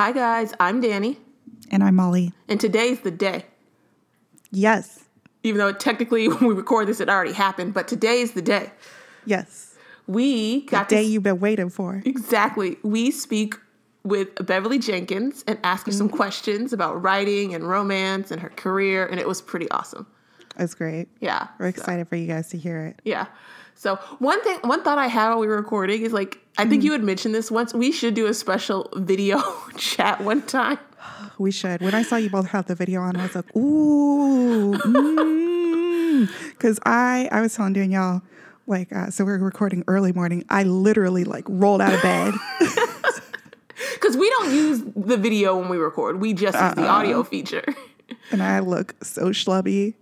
Hi, guys. I'm Danny, And I'm Molly. and today's the day. Yes. Even though technically when we record this, it already happened, but today's the day. Yes. We got The day you've been waiting for. exactly. We speak with Beverly Jenkins and ask her some Mm-hmm. questions about writing and romance and her career, and it was pretty awesome. It's great. Yeah, We're so- excited for you guys to hear it. Yeah. So one thing, one thought I had while we were recording is like, I think you had mentioned this once. We should do a special video chat one time. We should. When I saw you both have the video on, I was like, ooh. Because I, I was telling Danielle, like, uh, so we are recording early morning. I literally like rolled out of bed. Because we don't use the video when we record. We just use the Uh-uh. audio feature. And I look so schlubby.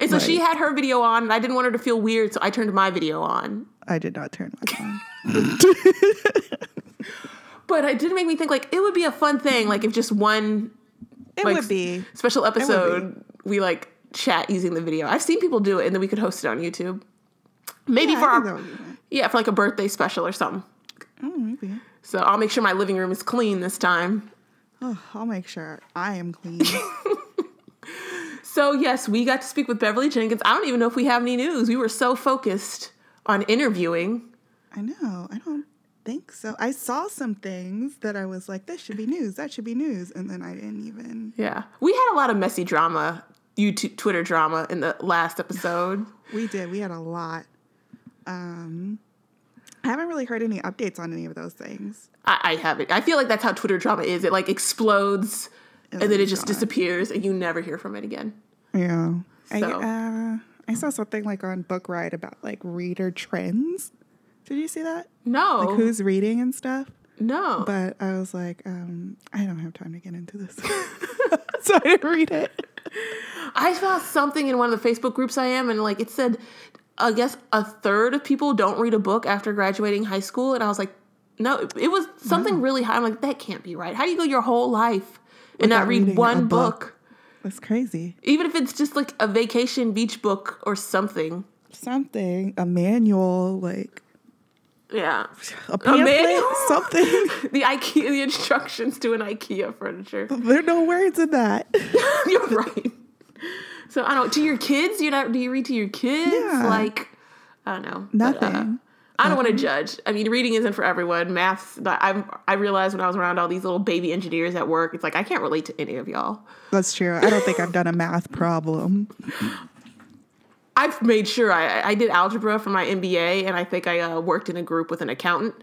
And so she had her video on, and I didn't want her to feel weird, so I turned my video on. I did not turn my phone. But it did make me think like it would be a fun thing, like if just one It like would be. special episode we like chat using the video. I've seen people do it, and then we could host it on YouTube. Maybe Yeah, for I think that our be yeah for like a birthday special or something. Oh, maybe. So I'll make sure my living room is clean this time. Oh, I'll make sure I am clean. So yes, we got to speak with Beverly Jenkins. I don't even know if we have any news. We were so focused on interviewing. I know. I don't think so. I saw some things that I was like, this should be news. That should be news. And then I didn't even. Yeah, we had a lot of messy drama, YouTube, Twitter drama in the last episode. We did. We had a lot. Um, I haven't really heard any updates on any of those things. I, I haven't. I feel like that's how Twitter drama is. It like explodes and then it just gone. disappears and you never hear from it again. Yeah. I, So- uh, I saw something like on Book Riot about like reader trends. Did you see that? No, Like who's reading and stuff? no. But I was like, um, I don't have time to get into this. so I didn't read it. I saw something in one of the Facebook groups I am, and like it said, I guess a third of people don't read a book after graduating high school, and I was like, no, it, was something really high. I'm like, that can't be right. How do you go your whole life and not read one book. book? That's crazy. Even if it's just like a vacation beach book or something. Something, a manual, like Yeah. a pamphlet, manual? something. The IKEA, the instructions to an IKEA furniture. there are no words in that. You're right. So I don't. To your kids, you know, do you read to your kids? Yeah. Like, I don't know. But, uh, Nothing. I don't want to judge. I mean, reading isn't for everyone. Math. I I realized when I was around all these little baby engineers at work, it's like I can't relate to any of y'all. That's true. I don't think I've done a math problem. I've made sure I I did algebra for my MBA, and I think I uh, worked in a group with an accountant,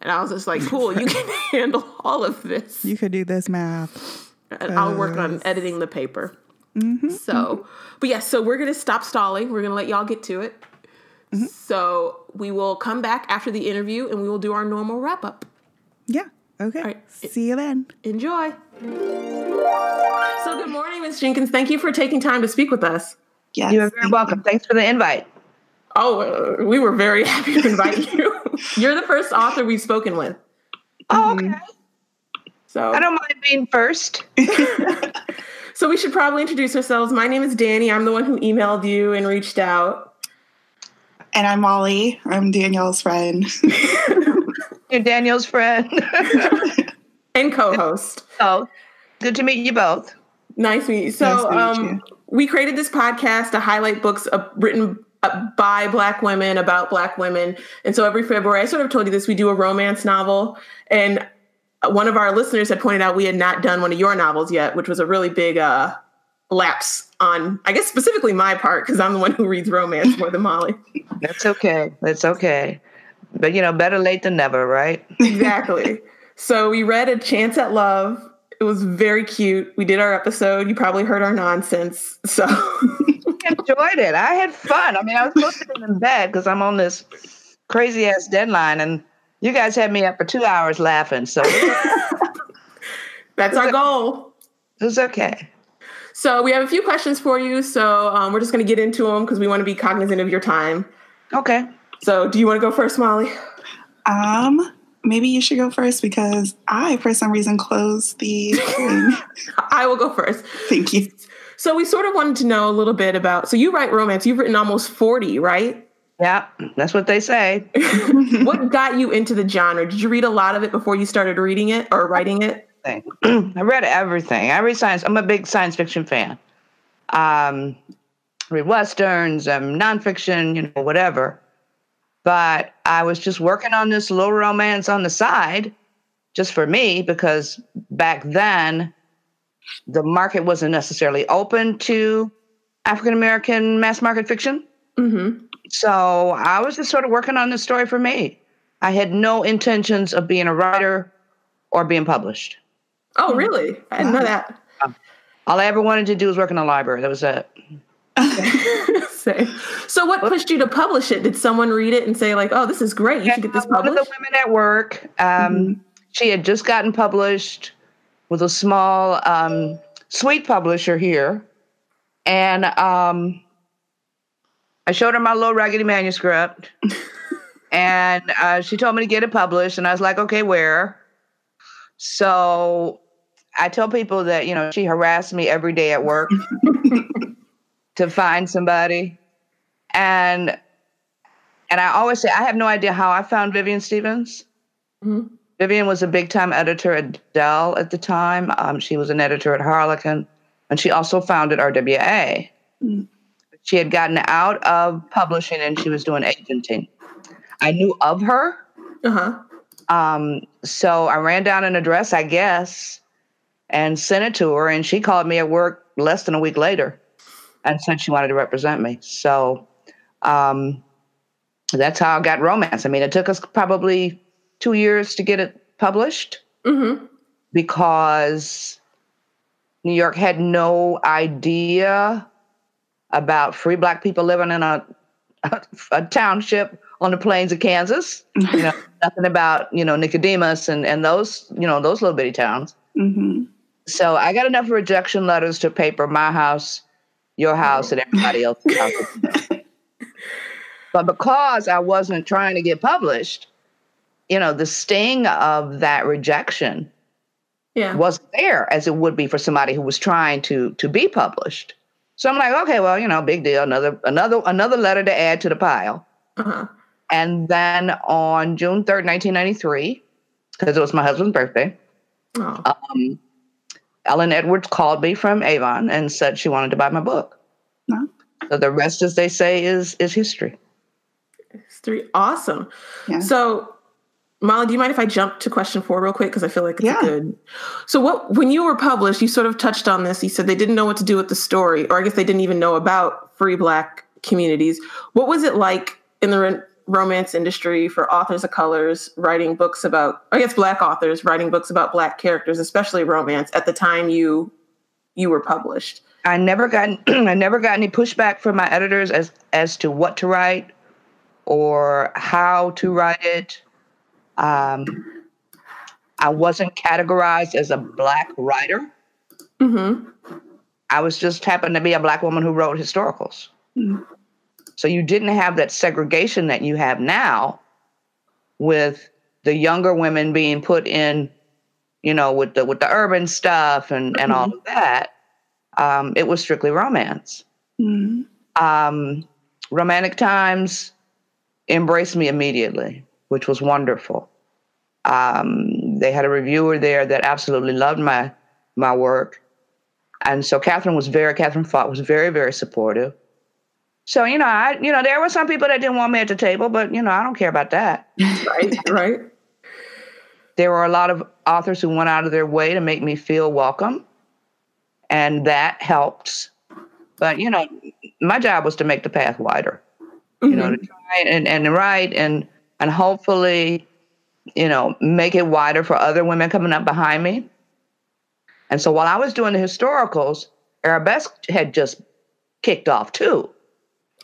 and I was just like, cool, you can handle all of this. You could do this math. and I'll work on editing the paper. Mm-hmm, so, mm-hmm. but yeah, so we're gonna stop stalling. We're gonna let y'all get to it. Mm-hmm. So we will come back after the interview and we will do our normal wrap up. Yeah. Okay. right. See you then. Enjoy. So good morning, Ms. Jenkins. Thank you for taking time to speak with us. Yes. You are very welcome. Thanks for the invite. Oh, uh, we were very happy to invite you. You're the first author we've spoken with. Oh, okay. So I don't mind being first. So we should probably introduce ourselves. My name is Danny. I'm the one who emailed you and reached out. And I'm Molly. I'm Danielle's friend. You're Daniel's friend. And co-host. oh, good to meet you both. Nice to meet you. So, Nice meet um, we created this podcast to highlight books uh, written uh, by Black women about Black women. And so every February, I sort of told you this, we do a romance novel. And one of our listeners had pointed out we had not done one of your novels yet, which was a really big uh, lapse on, I guess, specifically my part, because I'm the one who reads romance more than Molly. That's okay. That's okay. But you know, better late than never, right? exactly. So we read A Chance at Love. It was very cute. We did our episode. You probably heard our nonsense. So Enjoyed it. I had fun. I mean, I was supposed to be in bed because I'm on this crazy ass deadline, and you guys had me up for two hours laughing. So that's our goal. was okay. So we have a few questions for you. So um, we're just going to get into them because we want to be cognizant of your time. Okay. So do you want to go first, Molly? Um, maybe you should go first because I, for some reason, closed the thing. I will go first. Thank you. So we sort of wanted to know a little bit about. So you write romance. You've written almost forty, right? Yeah, that's what they say. what got you into the genre? Did you read a lot of it before you started reading it or writing it? I read everything. I read science. I'm a big science fiction fan. Um, read westerns, um, nonfiction, you know, whatever. But I was just working on this little romance on the side, just for me, because back then the market wasn't necessarily open to African American mass market fiction. Mm-hmm. So I was just sort of working on this story for me. I had no intentions of being a writer or being published. Oh, really? I didn't know that. All I ever wanted to do was work in a library. That was it. So, what pushed you to publish it? Did someone read it and say, like, "Oh, this is great. You should get this One of published"? the women at work, um, Mm-hmm. she had just gotten published with a small um, sweet publisher here, and um, I showed her my little raggedy manuscript, and uh, she told me to get it published, and I was like, "Okay, where?" So I tell people that you know she harassed me every day at work to find somebody, and and I always say I have no idea how I found Vivian Stephens. Mhm. Vivian was a big time editor at Dell at the time. Um, she was an editor at Harlequin, and she also founded RWA. Mm. She had gotten out of publishing and she was doing agenting. I knew of her, Uh huh. um, so I ran down an address, I guess, and sent it to her. And she called me at work less than a week later and said she wanted to represent me. So um, that's how I got romance. I mean, it took us probably two years to get it published Mm-hmm. because New York had no idea about free black people living in a, a, township on the plains of Kansas. You know, nothing about, you know, Nicodemus and, and those, you know, those little bitty towns. hmm So I got enough rejection letters to paper my house, your house, and everybody else's house. but because I wasn't trying to get published, you know, the sting of that rejection Yeah. wasn't there as it would be for somebody who was trying to to be published. So I'm like, okay, well, you know, big deal. Another another another letter to add to the pile. Uh-huh. And then on June 3rd, 1993, because it was my husband's birthday, Oh. um, Ellen Edwards called me from Avon and said she wanted to buy my book. No. So the rest, as they say, is is history. Three. Awesome. Yeah. So, Molly, do you mind if I jump to question four real quick? Because I feel like it's Yeah. good. So, what when you were published, you sort of touched on this. You said they didn't know what to do with the story, or I guess they didn't even know about free Black communities. What was it like in the ro- romance industry for authors of colors writing books about, I guess, Black authors writing books about Black characters, especially romance, at the time you you were published? I never got I never got any pushback from my editors as as to what to write or how to write it. Um, I wasn't categorized as a black writer. Mm-hmm. I was just happened to be a black woman who wrote historicals. Mm. So you didn't have that segregation that you have now with the younger women being put in, you know, with the with the urban stuff and, and all of that. Um, it was strictly romance. Mm. Um, romantic times embraced me immediately, which was wonderful. Um, they had a reviewer there that absolutely loved my my work, and so Catherine was very Catherine Fott was very very supportive. So you know, I you know there were some people that didn't want me at the table, but you know I don't care about that. Right. right. There were a lot of authors who went out of their way to make me feel welcome, and that helped. But you know, my job was to make the path wider. You know, to try and and write and and hopefully, you know, make it wider for other women coming up behind me. And so while I was doing the historicals, Arabesque had just kicked off too.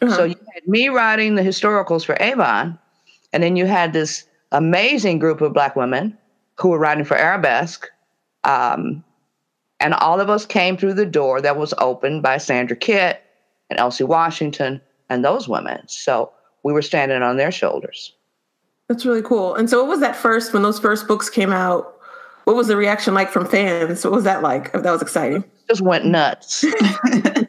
Uh-huh. So you had me writing the historicals for Avon, and then you had this amazing group of Black women who were writing for Arabesque. Um, and all of us came through the door that was opened by Sandra Kitt and Elsie Washington and those women. So we were standing on their shoulders. That's really cool. And so, what was that first when those first books came out? What was the reaction like from fans? What was that like? That was exciting. Just went nuts. it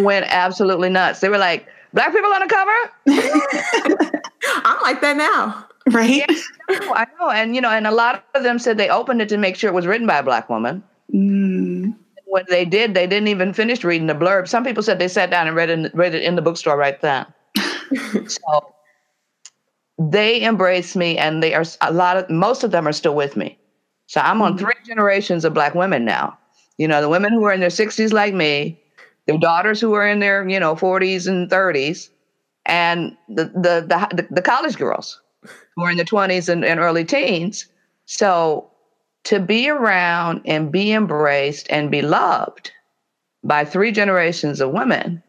went absolutely nuts. They were like, Black people on the cover? I'm like that now. Right? Oh, I know, and you know, and a lot of them said they opened it to make sure it was written by a black woman. Mm. When they did, they didn't even finish reading the blurb. Some people said they sat down and read it, read it in the bookstore right then. so they embraced me, and they are a lot of most of them are still with me. So I'm on Mhm. three generations of black women now. You know, the women who are in their 60s like me, their daughters who are in their you know 40s and 30s, and the the the, the college girls who are in their 20s and, and early teens. So to be around and be embraced and be loved by three generations of women,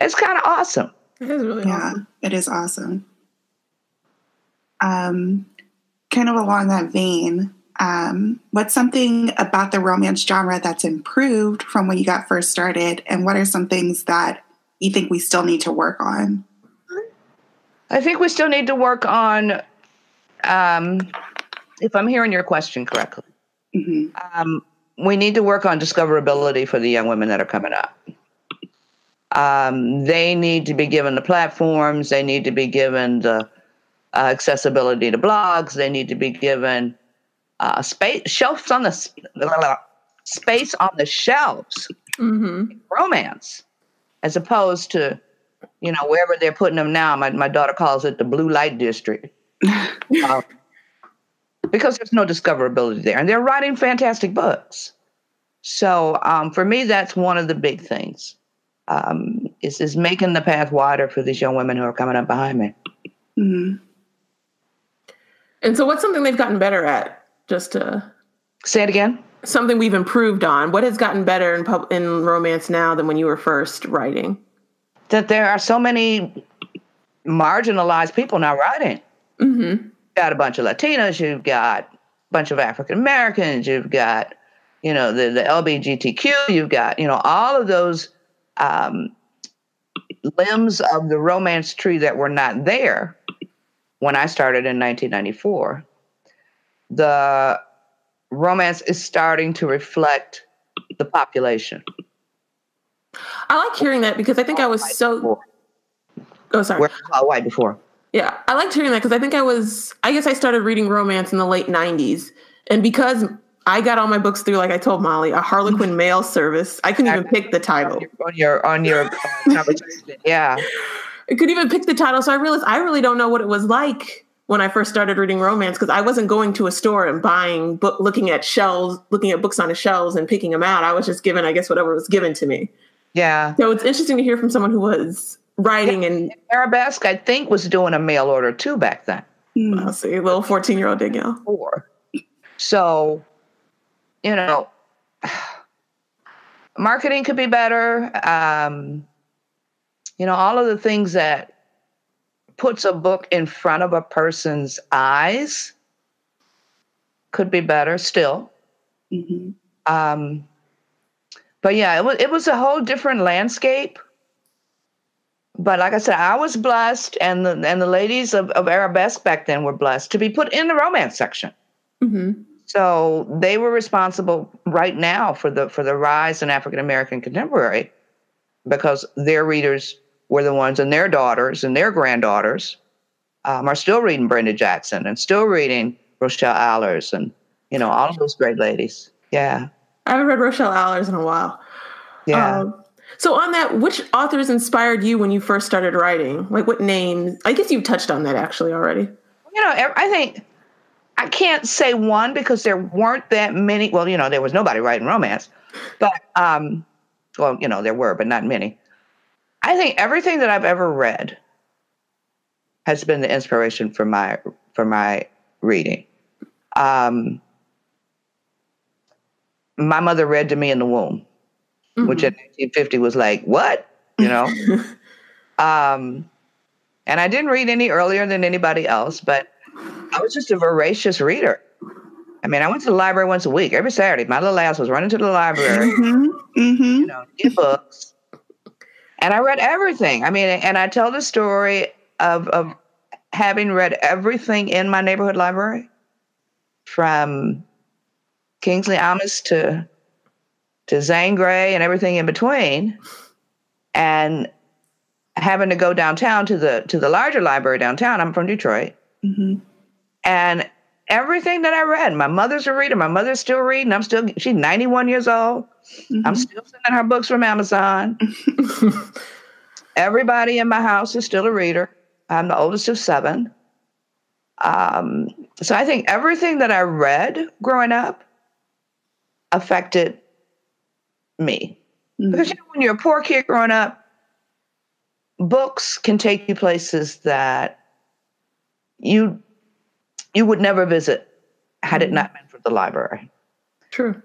it's kind of awesome. It is really Yeah, awesome. it is awesome. Um, kind of along that vein, um, what's something about the romance genre that's improved from when you got first started, and what are some things that you think we still need to work on? I think we still need to work on, um, if I'm hearing your question correctly, hmm um, we need to work on discoverability for the young women that are coming up. Um, they need to be given the platforms, they need to be given the uh, accessibility to blogs, they need to be given uh, space shelves on the space on the shelves. Hmm romance as opposed to you know wherever they're putting them now my, my daughter calls it the blue light district. Um, because there's no discoverability there and they're writing fantastic books. So um, for me that's one of the big things um, is, is making the path wider for these young women who are coming up behind me. Hmm And so, what's something they've gotten better at? Just to say it again something we've improved on. What has gotten better in pub- in romance now than when you were first writing? that there are so many marginalized people now writing hmm got a bunch of Latinos, you've got a bunch of African Americans, you've got, you know, the, the LBGTQ, you've got, you know, all of those um, limbs of the romance tree that were not there when I started in 1994. The romance is starting to reflect the population. I like hearing that because I think I was so. Oh, sorry. Was all white before. Yeah, I liked hearing that because I think I was, I guess I started reading romance in the late 90s. And because I got all my books through, like I told Molly, a Harlequin mail service, I couldn't even pick the title. On your on your uh, conversation. Yeah. I couldn't even pick the title. So I realized I really don't know what it was like when I first started reading romance because I wasn't going to a store and buying book, looking at shelves, looking at books on the shelves and picking them out. I was just given, I guess, whatever was given to me. Yeah. So it's interesting to hear from someone who was writing and Arabesque, I think, was doing a mail order too back then. Mm. I'll see, A little 14 year old Danielle. Four. So, you know, marketing could be better. Um, you know, all of the things that puts a book in front of a person's eyes could be better still. Mhm. Um, but yeah, it was it was a whole different landscape. But like I said, I was blessed, and the and the ladies of, of Arabesque back then were blessed to be put in the romance section. hmm So they were responsible right now for the for the rise in African American contemporary, because their readers were the ones, and their daughters and their granddaughters um, are still reading Brenda Jackson and still reading Rochelle Alers and you know all of those great ladies. Yeah, I haven't read Rochelle Alers in a while. yeah. Um, so on that, which authors inspired you when you first started writing? Like what names? I guess you've touched on that actually already. you know, I think I can't say one because there weren't that many. Well, you know, there was nobody writing romance, but um, well, you know, there were, but not many. I think everything that I've ever read has been the inspiration for my for my reading. Um, my mother read to me in the womb, which in 1950 was like what, you know. um, and I didn't read any earlier than anybody else, but I was just a voracious reader. I mean, I went to the library once a week, every Saturday. My little ass was running to the library, Mhm. Mhm. you know, get books. And I read everything. I mean, and I tell the story of, of having read everything in my neighborhood library from Kingsley Amis to to Zane Grey and everything in between. And having to go downtown to the to the larger library downtown. I'm from Detroit. Mhm. And everything that I read, my mother's a reader. My mother's still reading. I'm still, she's 91 years old. Mhm. I'm still sending her books from Amazon. Everybody in my house is still a reader. I'm the oldest of seven. Um, so I think everything that I read growing up affected me. Mhm. Because you know, when you're a poor kid growing up, books can take you places that you you would never visit had it not been for the library. True.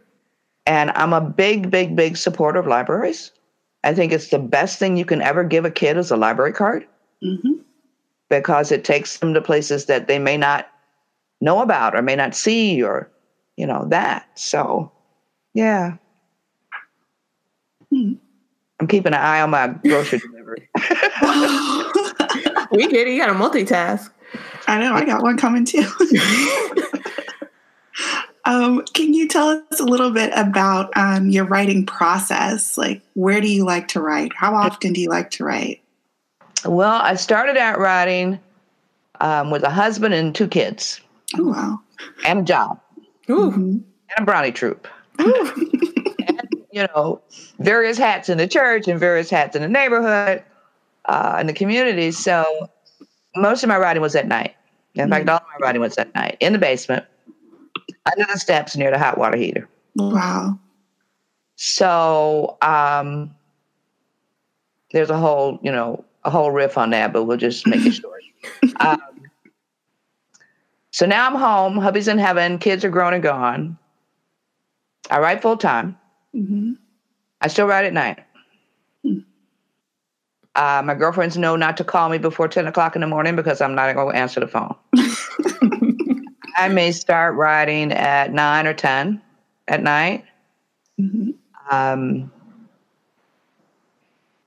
And I'm a big, big, big supporter of libraries. I think it's the best thing you can ever give a kid is a library card Mhm. because it takes them to places that they may not know about or may not see or, you know, that. So, yeah. Hmm. I'm keeping an eye on my grocery delivery. We did. You got to multitask. I know, I got one coming too. um, can you tell us a little bit about um, your writing process? Like, where do you like to write? How often do you like to write? Well, I started out writing um, with a husband and two kids Oh, wow. and a job Ooh. Mhm. and a brownie troop. and, you know, various hats in the church and various hats in the neighborhood, uh, in the community. So most of my writing was at night. In fact, all of my writing was at night in the basement, under the steps near the hot water heater. Wow. So um, there's a whole, you know, a whole riff on that, but we'll just make it short. um, so now I'm home. Hubby's in heaven. Kids are grown and gone. I write full time. Mm-hmm. I still write at night. Uh, my girlfriends know not to call me before 10 o'clock in the morning because I'm not going to answer the phone. I may start writing at 9 or 10 at night. hmm Um,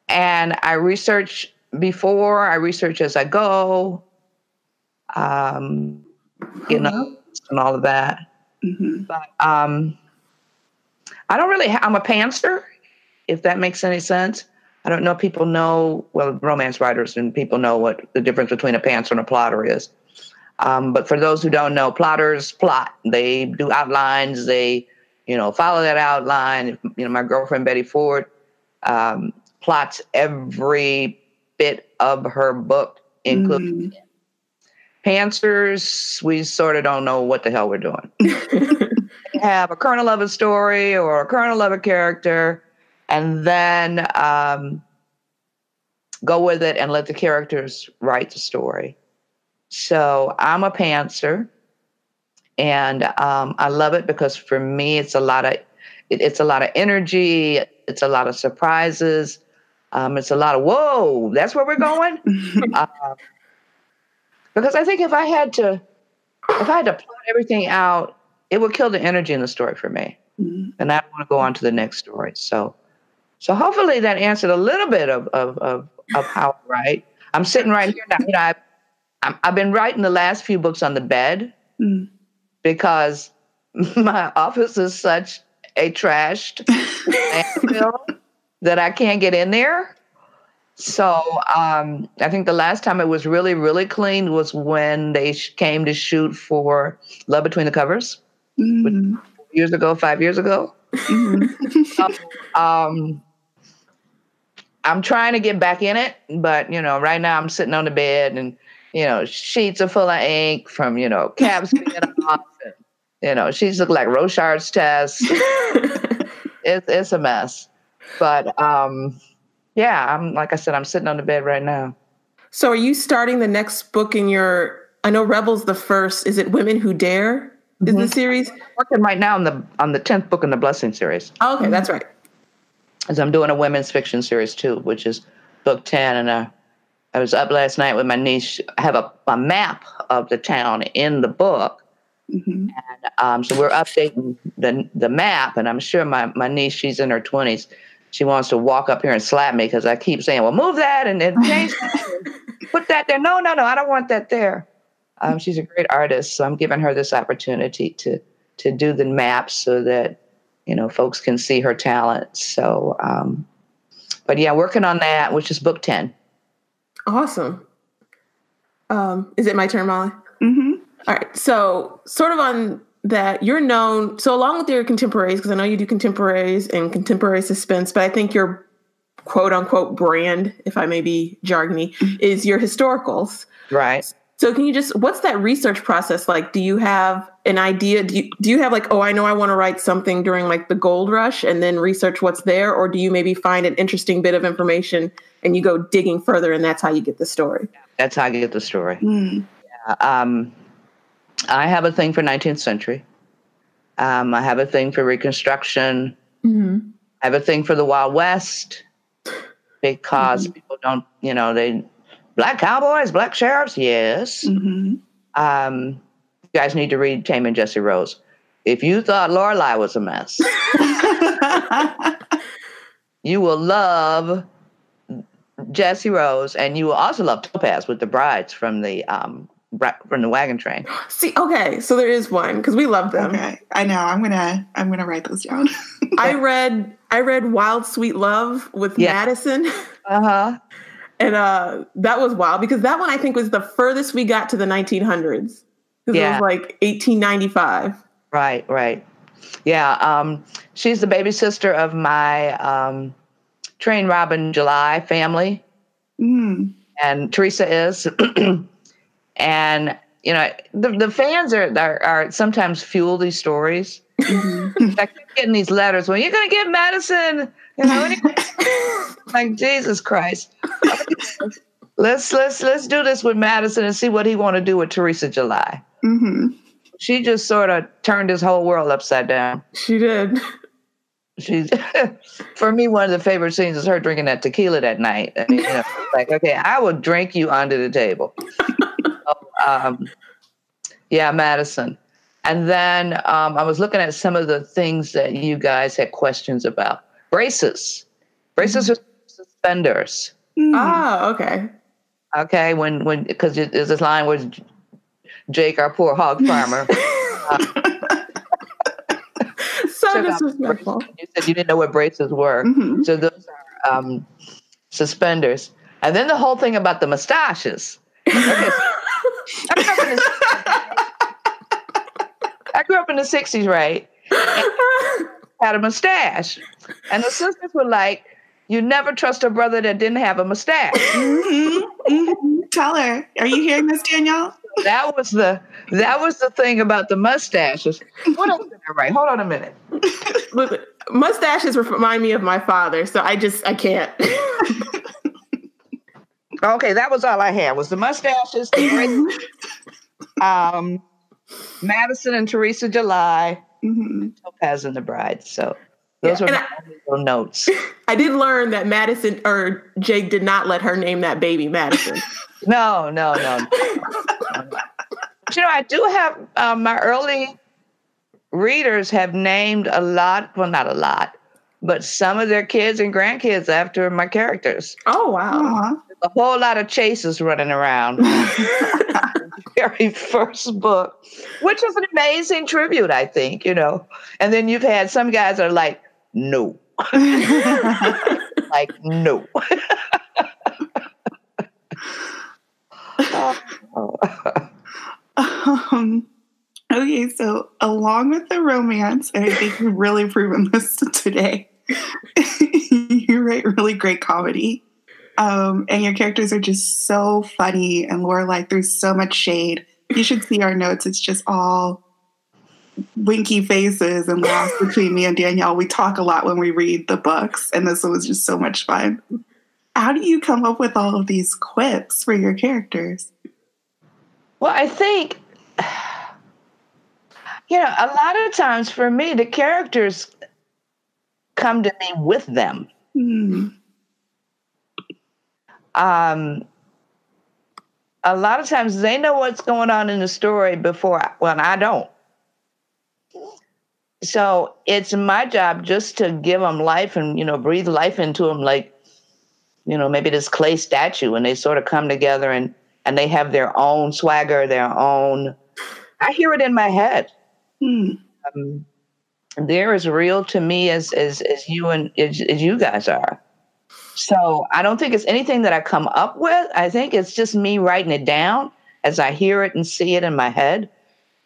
and I research before, I research as I go, um, you know, and all of that. hmm But um, I don't really, ha- I'm a pantser, if that makes any sense. I don't know if people know, well, romance writers and people know what the difference between a pantser and a plotter is. Um, but for those who don't know, plotters plot. They do outlines. They, you know, follow that outline. You know, my girlfriend Betty Ford um, plots every bit of her book, including pantsers. We sort of don't know what the hell we're doing. have a kernel of a story or a kernel of a character, and then um, go with it and let the characters write the story. So I'm a pantser, and um, I love it because for me, it's a lot of it, it's a lot of energy. It's a lot of surprises. Um, it's a lot of whoa. That's where we're going. uh, because I think if I had to, if I had to plot everything out, it would kill the energy in the story for me, Mhm. and I want to go on to the next story. So, so hopefully that answered a little bit of of of, of how I write. I'm sitting right here now. You know, I, I'm, I've been writing the last few books on the bed Mm. because my office is such a trashed landfill that I can't get in there. So um, I think the last time it was really, really clean was when they sh- came to shoot for Love Between the Covers Mhm. years ago, five years ago. Mhm. Um, I'm trying to get back in it, but you know, right now I'm sitting on the bed and you know, sheets are full of ink from you know caps being off. And, you know, sheets look like Rorschach's test. It's it's a mess, but um, yeah, I'm like I said, I'm sitting on the bed right now. so, are you starting the next book in your? I know Rebels the first. Is it Women Who Dare? Is the Mhm. series? working right now on the on the tenth book in the Blessing series. Oh, okay, that's right. As I'm doing a women's fiction series too, which is book 10. And uh, I was up last night with my niece. I have a, a map of the town in the book. Mhm. And um, so we're updating the, the map. And I'm sure my, my niece, she's in her 20s. She wants to walk up here and slap me because I keep saying, well, move that and then change that. Put that there. No, no, no, I don't want that there. Um, she's a great artist. So I'm giving her this opportunity to, to do the map so that you know folks can see her talent so um but yeah working on that which is book 10 Awesome. Um, is it my turn, Molly? Mhm. All right. So, sort of on that, you're known. So, along with your contemporaries, because I know you do contemporaries and contemporary suspense, but I think your quote unquote brand, if I may be jargony, is your historicals. Right. So, can you just, what's that research process like? Do you have an idea? Do you, do you have like, oh, I know I want to write something during like the gold rush and then research what's there? Or do you maybe find an interesting bit of information and you go digging further and that's how you get the story? That's how I get the story. Mm. Um, I have a thing for 19th century. Um, I have a thing for Reconstruction. Mm-hmm. I have a thing for the Wild West because people don't, you know, they black cowboys, black sheriffs. Yes. hmm Um, you guys need to read Taming of Jessi Rose. If you thought Lorelai was a mess, you will love Jessi Rose, and you will also love Topaz with the brides from the um, from the wagon train. See, okay, so there is one because we love them. okay, I know. I'm gonna I'm gonna write those down. I read I read Wild Sweet Love with Yeah. Madison. Uh huh. And uh, that was wild because that one I think was the furthest we got to the 1900s. Because it Yeah. was like 1895. Right, right. Yeah, um, she's the baby sister of my um, Train Robin July family, Mm. and Teresa is. and you know, the, the fans are, are are sometimes fuel these stories. I keep getting these letters. When you're going to get Madison, you know, when you- like Jesus Christ. let's let's let's do this with Madison and see what he want to do with Teresa July. hmm She just sort of turned his whole world upside down. She did. She's for me one of the favorite scenes is her drinking that tequila that night. I mean, you know, like okay, I will drink you under the table. So, um, yeah, Madison. And then um, I was looking at some of the things that you guys had questions about. Braces, braces are suspenders. Mm. Oh, okay. Okay, when when because there's this line where Jake, our poor hog farmer, So took out disrespectful. You said you didn't know what braces were. Mhm. So those are um, suspenders. And then the whole thing about the mustaches. Okay, so I, grew up in the, I grew up in the 60s, right? Had a mustache. And the sisters were like, you never trust a brother that didn't have a mustache. Mhm. Mhm. Tell her. Are you hearing this, Danielle? That was the that was the thing about the mustaches. What else did I write? Hold on a minute. Look, mustaches remind me of my father, so I just I can't. Okay, that was all I had. Was the mustaches, the um, Madison and Teresa July, hmm Topaz and the Bride. So those Yeah, were and my only little notes. I did learn that Madison or Jake did not let her name that baby Madison. No, no, no. You know, I do have um, my early readers have named a lot. Well, not a lot, but some of their kids and grandkids after my characters. Oh wow. Aw. A whole lot of chases running around. Very first book, which is an amazing tribute, I think, you know. And then you've had some guys are like, no, like, no. Um, okay, so along with the romance, and I think you've really proven this today, you write really great comedy. Um, and your characters are just so funny and Lorelai through so much shade. You should see our notes. It's just all winky faces and laughs between me and Danielle. We talk a lot when we read the books, and this was just so much fun. How do you come up with all of these quips for your characters? Well, I think, you know, a lot of times for me, the characters come to me with them. Hmm. Um, a lot of times they know what's going on in the story before I, well I don't. So it's my job just to give them life and you know breathe life into them like you know maybe this clay statue and they sort of come together and and they have their own swagger, their own. I hear it in my head. Hmm. Um, they're as real to me as as as you and as, as you guys are. So I don't think it's anything that I come up with. I think it's just me writing it down as I hear it and see it in my head.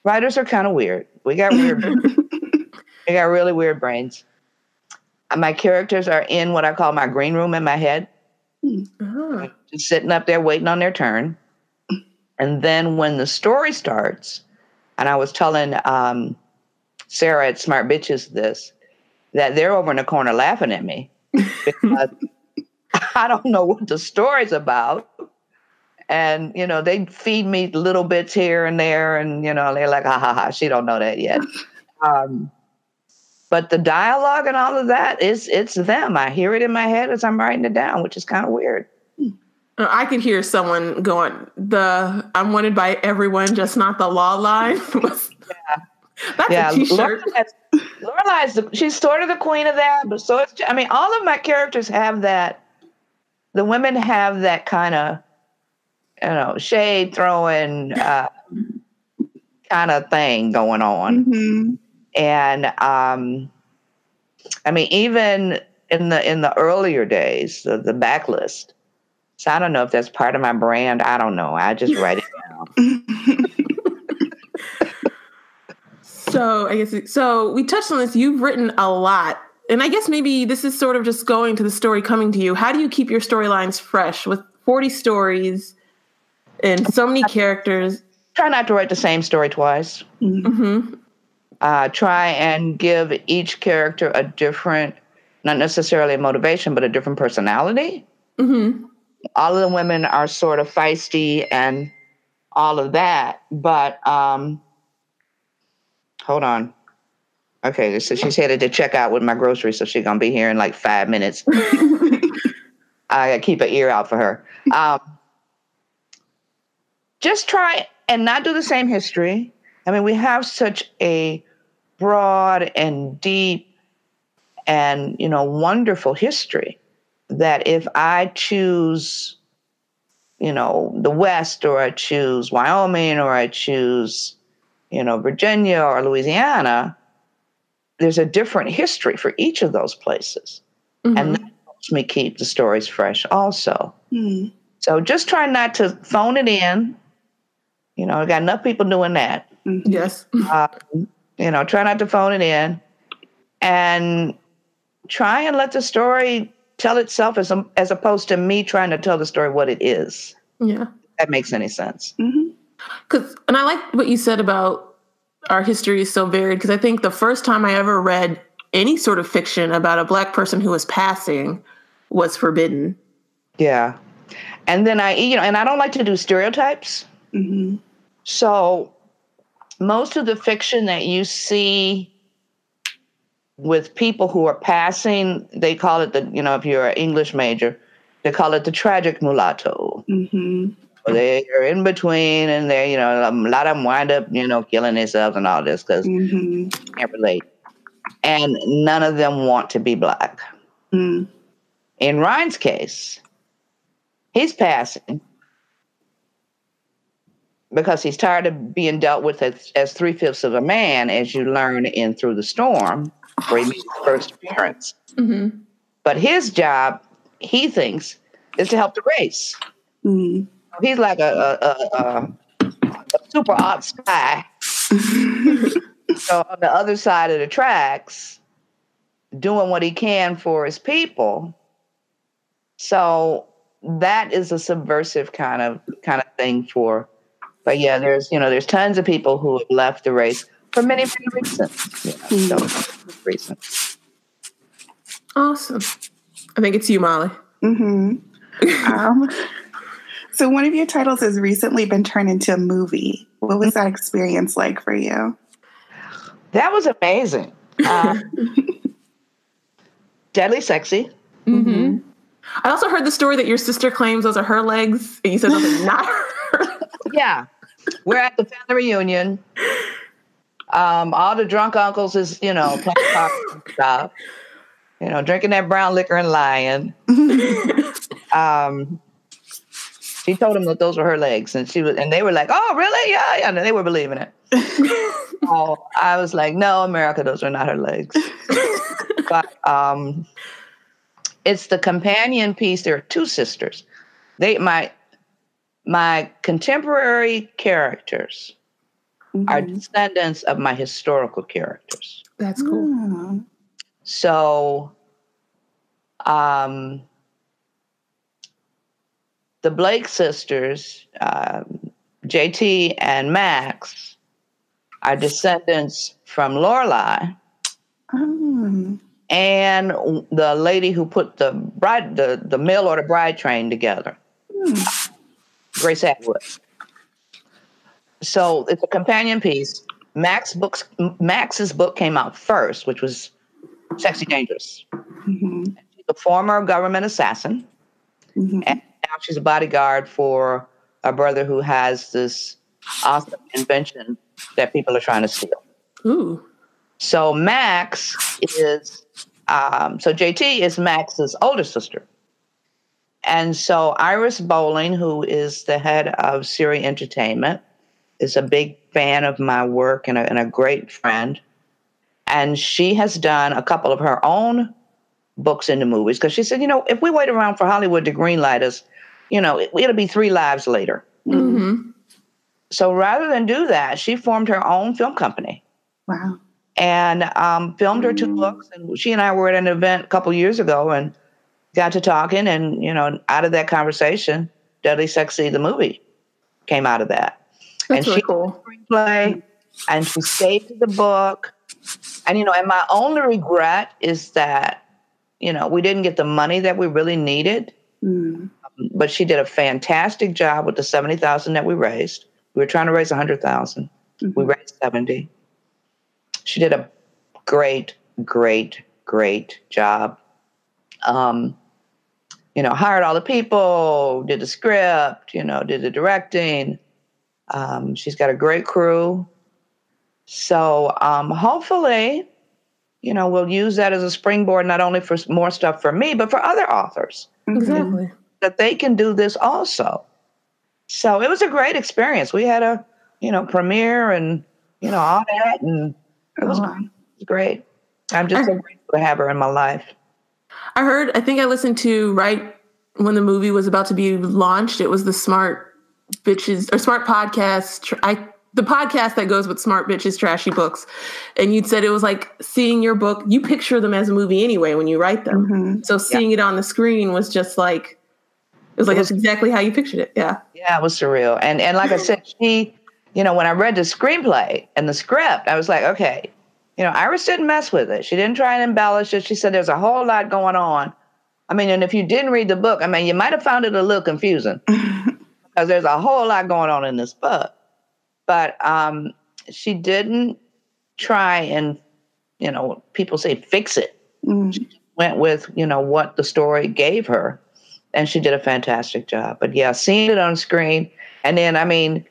Writers are kind of weird. We got weird. we got really weird brains. Uh, My characters are in what I call my green room in my head, Ah. just sitting up there waiting on their turn. And then when the story starts, and I was telling um, Sarah at Smart Bitches this, that they're over in the corner laughing at me because I don't know what the story's about. And, you know, they feed me little bits here and there, and, you know, they're like, ha ha ha, she don't know that yet. Um, but the dialogue and all of that is it's them. I hear it in my head as I'm writing it down, which is kind of weird. Uh, I could hear someone going, "The I'm wanted by everyone, just not the law line." Was- That's yeah, a t-shirt. Lorelai's, Lorelai's the, she's sort of the queen of that, but so it's. I mean, all of my characters have that. The women have that kind of, you know, shade throwing uh, kind of thing going on, Mhm. and um, I mean, even in the in the earlier days, the, the backlist. So I don't know if that's part of my brand. I don't know. I just write it down. So I guess so. We touched on this. You've written a lot, and I guess maybe this is sort of just going to the story coming to you. How do you keep your storylines fresh with 40 stories and so many characters? Try not to write the same story twice. hmm uh, try and give each character a different, not necessarily a motivation, but a different personality. hmm All of the women are sort of feisty and all of that, but um, hold on. Okay, so she's headed to check out with my groceries, so she's gonna be here in like five minutes. I keep an ear out for her. Um, just try and not do the same history. I mean, we have such a broad and deep and you know wonderful history that if I choose, you know, the West or I choose Wyoming or I choose, you know, Virginia or Louisiana, there's a different history for each of those places. And that helps me keep the stories fresh also. Hmm. So just try not to phone it in. You know, I got enough people doing that. Mhm. yes. Um, you know, try not to phone it in and try and let the story tell itself as, as opposed to me trying to tell the story what it is. Yeah. If that makes any sense. Mhm. Cause, and I like what you said about our history is so varied. Because I think the first time I ever read any sort of fiction about a black person who was passing was Forbidden. Yeah. And then I, you know, and I don't like to do stereotypes. Mhm. So most of the fiction that you see with people who are passing, they call it the, you know, if you're an English major, they call it the tragic mulatto. Mhm. They're in between, and they, you know, a lot of them wind up, you know, killing themselves and all this because Mhm. can't relate. And none of them want to be black. Mm. In Ryan's case, he's passing because he's tired of being dealt with as, as three fifths of a man, as you learn in Through the Storm, where he meets his first appearance. Mm-hmm. But his job, he thinks, is to help the race. Mm. He's like a, a, a, a, a super odd spy. so on the other side of the tracks, doing what he can for his people. So that is a subversive kind of kind of thing for. But yeah, there's you know there's tons of people who have left the race for many many reasons. You know, so, reasons. Awesome. I think it's you, Molly. hmm um, so one of your titles has recently been turned into a movie. What was that experience like for you? That was amazing. Uh, deadly sexy. Mm-hmm. I also heard the story that your sister claims those are her legs, and you said those are not her. Yeah. We're at the family reunion. Um, all the drunk uncles is, you know, playing cards and stuff. You know, drinking that brown liquor and lying. Um, she told them that those were her legs, and she was, and they were like, "Oh, really? Yeah, yeah." And they were believing it. oh, I was like, "No, America, those are not her legs." but um, it's the companion piece. There are two sisters. They my my contemporary characters are Mhm. descendants of my historical characters. That's cool. Mm. So, um, the Blake sisters, um, JT and Max, are descendants from Lorelai Mm. and the lady who put the bride, the, the mail order bride train together, Mm. Grace Atwood. So it's a companion piece. Max books, Max's book came out first, which was Sexy Dangerous. Mhm. She's a former government assassin. Mhm. And now she's a bodyguard for a brother who has this awesome invention that people are trying to steal. Ooh. So Max is, um, so JT is Max's older sister. And so Iris Bolling, who is the head of Siri Entertainment, is a big fan of my work and a, and a great friend. And she has done a couple of her own books into movies because she said, you know, if we wait around for Hollywood to greenlight us, you know, it, it'll be three lives later. Mm-hmm. So rather than do that, she formed her own film company Wow. and um, filmed her two Mm. books. And she and I were at an event a couple years ago and got to talking. And, you know, out of that conversation, Deadly Sexy, the movie, came out of that. That's and really she cool. screenplay and she saved the book. And, you know, and my only regret is that, you know, we didn't get the money that we really needed Mm. But she did a fantastic job with the 70,000 that we raised. We were trying to raise 100,000. We Mhm. raised 70. She did a great, great, great job. Um, you know, hired all the people, did the script, you know, did the directing. Um, she's got a great crew. So um, hopefully, you know, we'll use that as a springboard not only for more stuff for me, but for other authors. Exactly. That they can do this also. So it was a great experience. We had a, you know, premiere and, you know, all that. And it was, Oh, great. I'm just so grateful to have her in my life. I heard, I think I listened to right when the movie was about to be launched. It was the Smart Bitches or Smart Podcast. I the podcast that goes with Smart Bitches Trashy Books. And you'd said it was like seeing your book, you picture them as a movie anyway when you write them. Mhm. So seeing it on the screen was just like, was like, It was- that's exactly how you pictured it. Yeah. Yeah, it was surreal. And and like I said, she, you know, when I read the screenplay and the script, I was like, okay, you know, Iris didn't mess with it. She didn't try and embellish it. She said there's a whole lot going on. I mean, and if you didn't read the book, I mean, you might have found it a little confusing because there's a whole lot going on in this book. But um, she didn't try and, you know, people say fix it. Mm. Went with, you know, what the story gave her. And she did a fantastic job. But yeah, seeing it on screen. And then, I mean,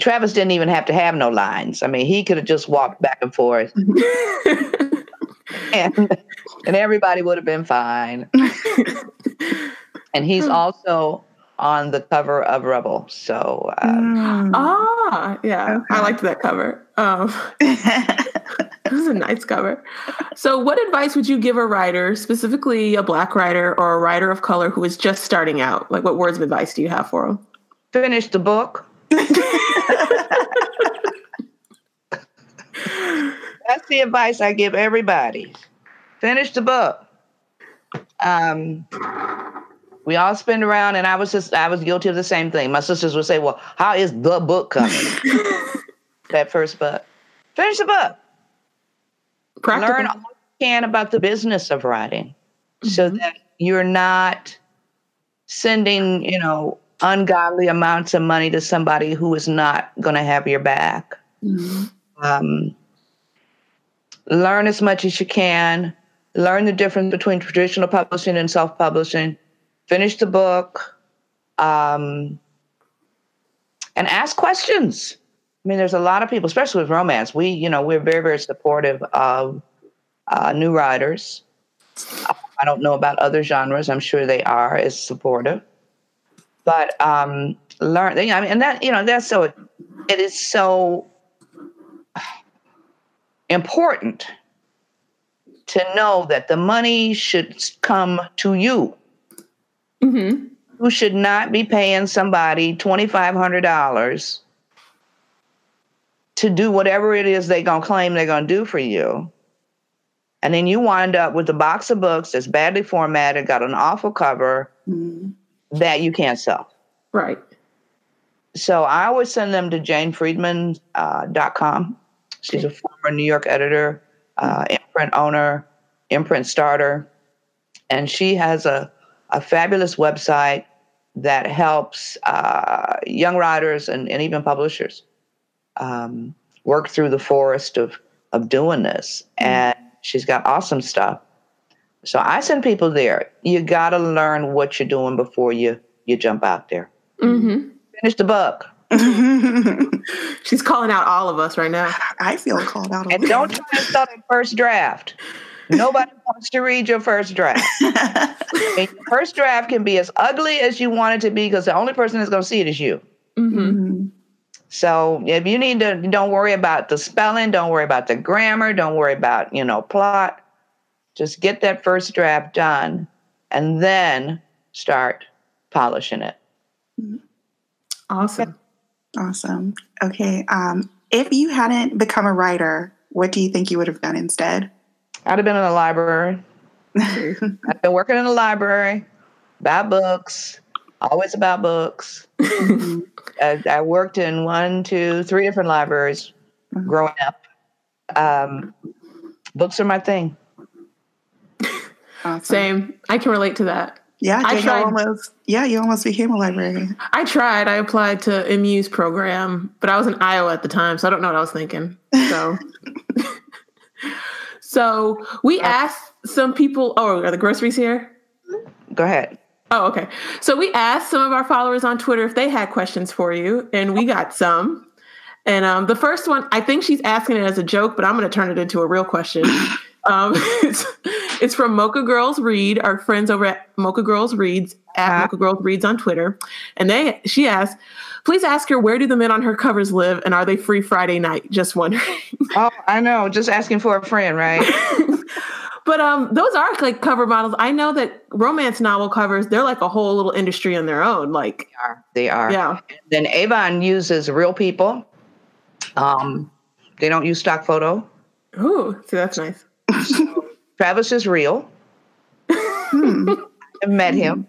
Travis didn't even have to have no lines. I mean, he could have just walked back and forth and, and everybody would have been fine. and he's also on the cover of Rebel. So, Mm. ah, yeah. I liked that cover. Um, It was a nice cover. So, what advice would you give a writer, specifically a black writer or a writer of color who is just starting out? Like, what words of advice do you have for them? finish the book. That's the advice I give everybody. Finish the book. Um, we all spin around, and I was just I was guilty of the same thing. My sisters would say, "Well, how is the book coming?" that first book. Finish the book. Practical. Learn all you can about the business of writing, so Mhm. that you're not sending, you know, ungodly amounts of money to somebody who is not going to have your back. Mm. Um, learn as much as you can. Learn the difference between traditional publishing and self-publishing. Finish the book, um, and ask questions. I mean, there's a lot of people, especially with romance. We, you know, we're very, very supportive of uh, new writers. I don't know about other genres. I'm sure they are as supportive. But um, learn. I mean, and that you know, that's so. It is so important to know that the money should come to you. Mm-hmm. You should not be paying somebody $2,500 to do whatever it is they're going to claim they're going to do for you. And then you wind up with a box of books that's badly formatted, got an awful cover Mhm. that you can't sell. Right. So I always send them to janefriedman.com. Uh, dot com. She's a former New York editor, uh, imprint owner, imprint starter. And she has a, a fabulous website that helps uh, young writers and, and even publishers um, work through the forest of, of doing this. And she's got awesome stuff. So I send people there. You got to learn what you're doing before you, you jump out there. hmm Finish the book. She's calling out all of us right now. I feel called out. And don't try to start a first draft. Nobody wants to read your first draft. And your first draft can be as ugly as you want it to be because the only person that's going to see it is you. hmm Mhm. So if you need to, don't worry about the spelling, don't worry about the grammar, don't worry about you know plot. Just get that first draft done, and then start polishing it. Awesome. Awesome. Okay. Um, if you hadn't become a writer, what do you think you would have done instead? I'd have been in the library. I've been working in the library, about books, always about books. I, I worked in one, two, three different libraries growing up. Um, books are my thing. Awesome. Same. I can relate to that. Yeah, I tried- almost. Yeah, you almost became a librarian. I tried. I applied to MU's program, but I was in Iowa at the time, so I don't know what I was thinking. So, so we asked some people. Oh, are the groceries here? Go ahead. Oh, okay. So we asked some of our followers on Twitter if they had questions for you, and we got some. And um, the first one, I think she's asking it as a joke, but I'm going to turn it into a real question. Um, it's, it's from Mocha Girls Read, our friends over at Mocha Girls Reads at Uh-huh. Mocha Girls Reads on Twitter, and they she asked, "Please ask her where do the men on her covers live, and are they free Friday night?" Just wondering. Oh, I know. Just asking for a friend, right? But um, those are like cover models. I know that romance novel covers, they're like a whole little industry on their own. Like, They are. They are. yeah. Then Avon uses real people. Um, they don't use stock photo. Ooh, see, that's nice. Travis is real. Hmm. I've met him.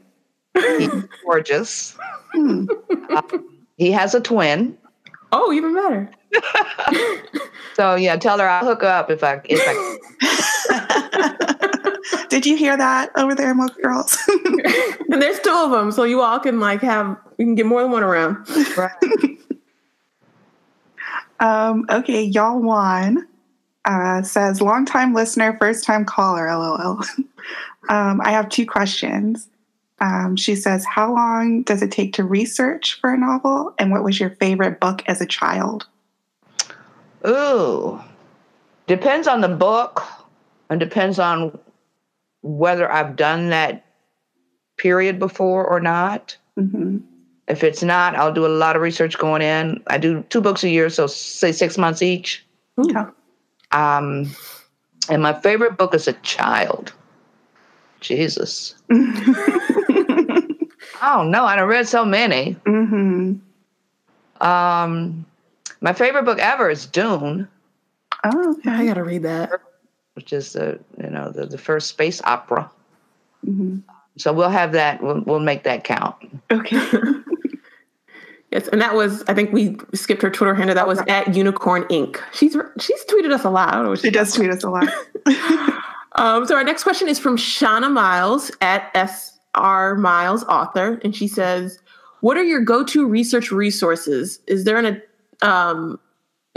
He's gorgeous. Hmm. He has a twin. Oh, even better. So yeah, tell her I'll hook her up if I if I Did you hear that over there, Mocha Girls? and there's two of them, so you all can like have you can get more than one around. um, okay, y'all won. Uh, says long time listener, first time caller. LOL. um, I have two questions. Um, she says, "How long does it take to research for a novel? And what was your favorite book as a child?" Ooh. Depends on the book and depends on whether I've done that period before or not. hmm If it's not, I'll do a lot of research going in. I do two books a year, so say six months each. Ooh. Yeah. Um, and my favorite book is a child. Jesus. Oh no, I done read so many. hmm Um, my favorite book ever is Dune, Oh, I gotta read that. Which is the you know the, the first space opera. hmm So we'll have that. We'll, we'll make that count. Okay. Yes, and that was I think we skipped her Twitter handle. That was at Unicorn Inc. She's she's tweeted us a lot. I don't know what she does tweet us a lot. Um, so our next question is from Shauna Miles at S R Miles Author, and she says, "What are your go-to research resources? Is there an um,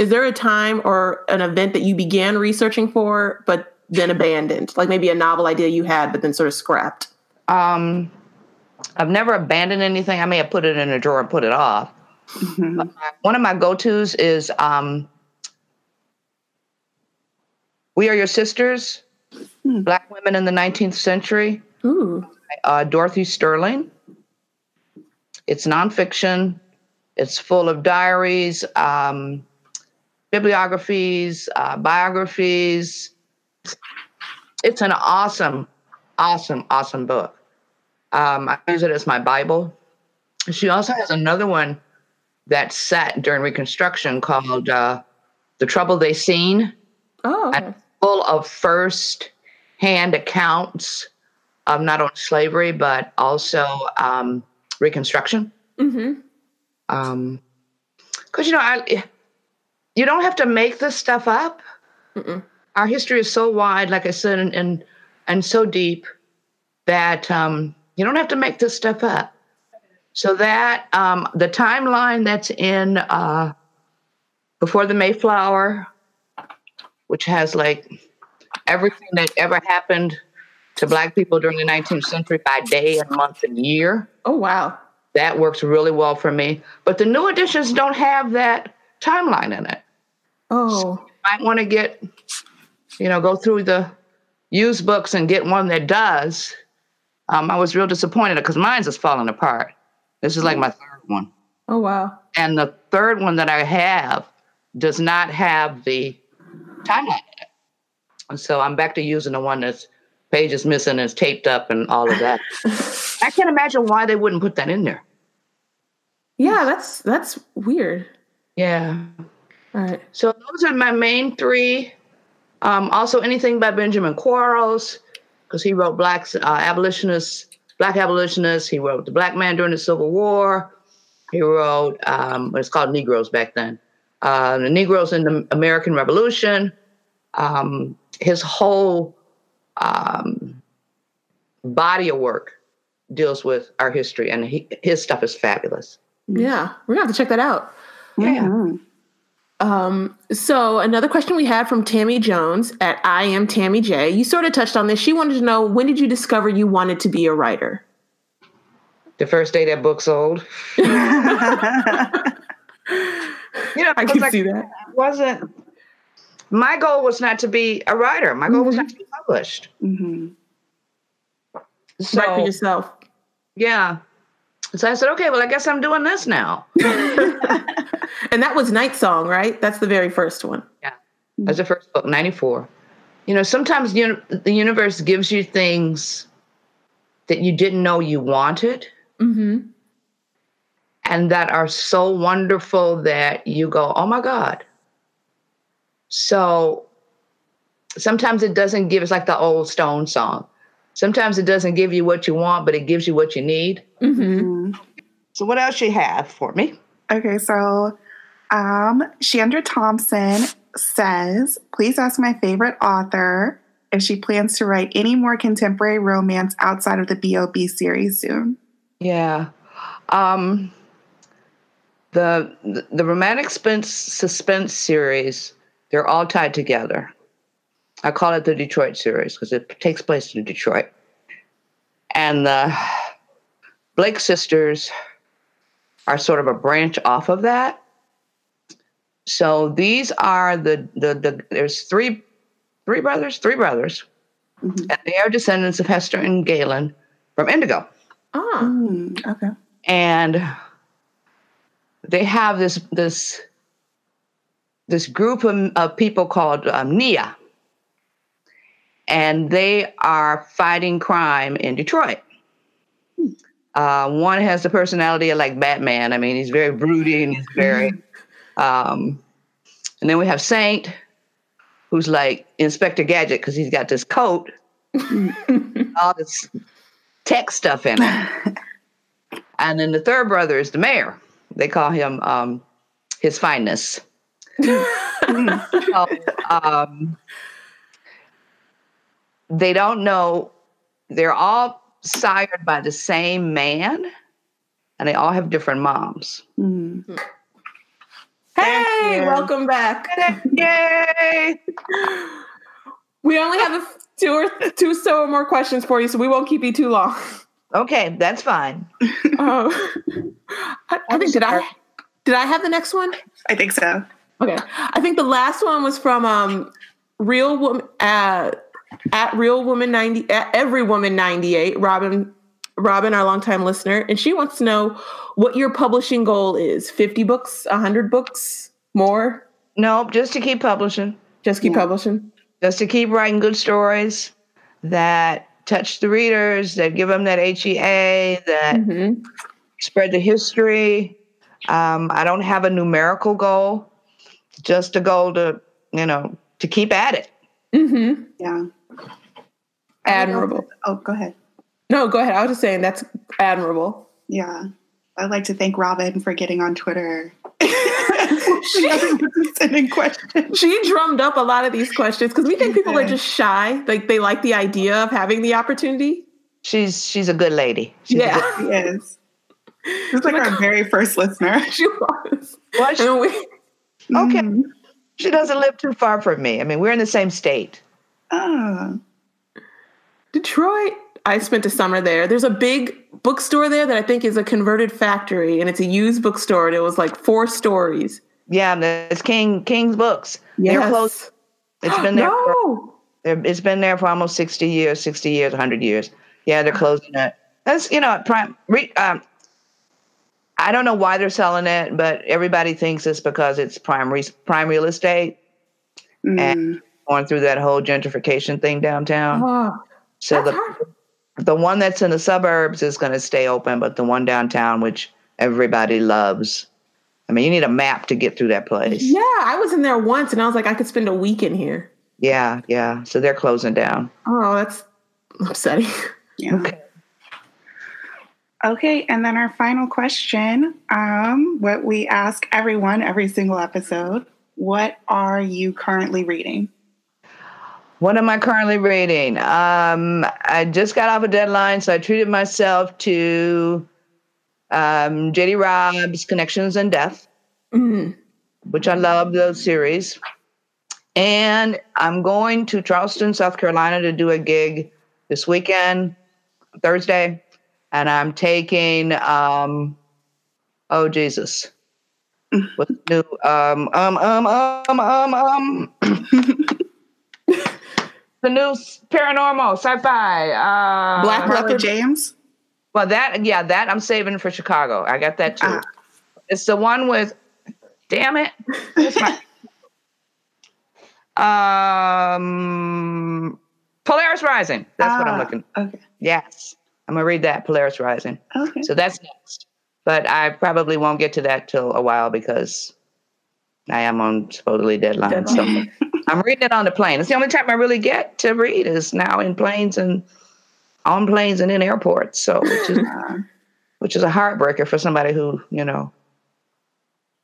is there a time or an event that you began researching for but then abandoned? Like maybe a novel idea you had but then sort of scrapped." Um, I've never abandoned anything. I may have put it in a drawer and put it off. Mhm. One of my go-tos is um, "We Are Your Sisters: Hmm. Black Women in the 19th Century." Ooh, uh, Dorothy Sterling. It's nonfiction. It's full of diaries, um, bibliographies, uh, biographies. It's an awesome, awesome, awesome book. Um, I use it as my Bible. She also has another one that set during Reconstruction called uh, The Trouble They Seen, Oh, and full of first hand accounts of not only slavery, but also um, Reconstruction. hmm Um, because you know, I, you don't have to make this stuff up. Mm-mm. Our history is so wide, like I said, and and, and so deep that um, you don't have to make this stuff up. So that um, the timeline that's in uh, before the Mayflower, which has like everything that ever happened to Black people during the 19th century by day and month and year Oh, wow. that works really well for me. But the new editions don't have that timeline in it. Oh, Might want to get, you know, go through the used books and get one that does. Um, I was real disappointed because mine's is falling apart. This is like my third one. oh, wow. And the third one that I have does not have the timeline. And so I'm back to using the one that's pages missing and it's taped up and all of that. I can't imagine why they wouldn't put that in there. Yeah, that's that's weird. Yeah. All right. So those are my main three. Um, also, anything by Benjamin Quarles, because he wrote Black uh, abolitionists, Black abolitionists. He wrote The Black Man During the Civil War. He wrote um, it's called Negroes back then. Uh, the Negroes in the American Revolution. Um, his whole um, body of work deals with our history, and he, his stuff is fabulous. Yeah, we're gonna have to check that out. Yeah. Um, so another question we had from Tammy Jones at I am Tammy J. You sort of touched on this. She wanted to know when did you discover you wanted to be a writer? The first day that book sold. You know, I because can like, see that. wasn't my goal was not to be a writer. My goal was not to be published. Mm-hmm. So Write for yourself. yeah. So I said, okay, well, I guess I'm doing this now. And that was Night Song, right? That's the very first one. Yeah. That's the first book, 94. You know, sometimes uni- the universe gives you things that you didn't know you wanted Mm-hmm. and that are so wonderful that you go, oh my God. So sometimes it doesn't give, it's like the old Stone song. Sometimes it doesn't give you what you want, but it gives you what you need. Mm-hmm. Mhm. So, what else you have for me? Okay, so um, Chandra Thompson says, please ask my favorite author if she plans to write any more contemporary romance outside of the B.O.B. series soon. Yeah. Um, the, the the romantic suspense, suspense series, they're all tied together. I call it the Detroit series because it takes place in Detroit. And the Blake sisters are sort of a branch off of that. So these are the the, the there's three three brothers, three brothers, Mhm. and they are descendants of Hester and Galen from Indigo. Ah. Mm, okay. and they have this this this group of, of people called um, NIA, and they are fighting crime in Detroit. Uh, one has the personality of like Batman. I mean, he's very brooding. He's very, um, and then we have Saint, who's like Inspector Gadget because he's got this coat, all this tech stuff in it. And then the third brother is the mayor. They call him um, His Fineness. So, um, they don't know. They're all sired by the same man, and they all have different moms. Mm. Hey, welcome back. Yay! We only have a f- two or two so more questions for you, so we won't keep you too long. Okay, that's fine. Um, I, I think did I did I have the next one? I think so. Okay, I think the last one was from um, Real Woman uh, at Real Woman ninety at Every Woman ninety eight. Robin, Robin, our longtime listener, and she wants to know what your publishing goal is: fifty books, hundred books, more. Nope, just to keep publishing, Just keep Yeah. publishing. just to keep writing good stories that touch the readers, that give them that HEA, that Mhm. spread the history. Um, I don't have a numerical goal. just a goal to, you know, to keep at it. Mm-hmm. Yeah. Admirable. Oh, go ahead. No, go ahead. I was just saying that's admirable. Yeah. I'd like to thank Robin for getting on Twitter. sending questions. She drummed up a lot of these questions because we think people are just shy. Like they like the idea of having the opportunity. She's she's a good lady. She's Yeah. good- He is. He's like our very first listener. She was. Well, she- we, okay. Mm. She doesn't live too far from me. I mean, we're in the same state. Oh. Detroit, I spent a summer there. There's a big bookstore there that I think is a converted factory and it's a used bookstore and it was like four stories. Yeah, it's King King's Books. They're close. It's been there. No. they're- it's been there for almost sixty years, sixty years, hundred years. Yeah, they're closing it. That's you know prime. Re, um, I don't know why they're selling it, but everybody thinks it's because it's prime re, prime real estate Mm. going through that whole gentrification thing downtown. Oh, so that's the hard. the one that's in the suburbs is going to stay open, but the one downtown, which everybody loves, I mean, you need a map to get through that place. Yeah, I was in there once and I was like, I could spend a week in here. Yeah, yeah. So they're closing down. Oh, that's upsetting. Yeah. Okay. Okay, and then our final question, um, what we ask everyone every single episode, what are you currently reading? What am I currently reading? Um, I just got off a deadline, so I treated myself to um, JD Robb's Connections in Death, Mm. which I love those series. And I'm going to Charleston, South Carolina to do a gig this weekend, Thursday. And I'm taking, um, oh, Jesus. What's new? Um, um, um, um, um, um. the new paranormal sci-fi. Uh, Black Leopard. James? Well, that yeah, that I'm saving for Chicago. I got that too. Ah. It's the one with, damn it, my- um, Polaris Rising. That's what I'm Ah, looking. Okay. Yes, I'm gonna read that Polaris Rising. Okay. So that's next. But I probably won't get to that till a while because I am on supposedly deadline. So I'm reading it on the plane. It's the only time I really get to read is now in planes and on planes and in airports. So which is Uh, which is a heartbreaker for somebody who you know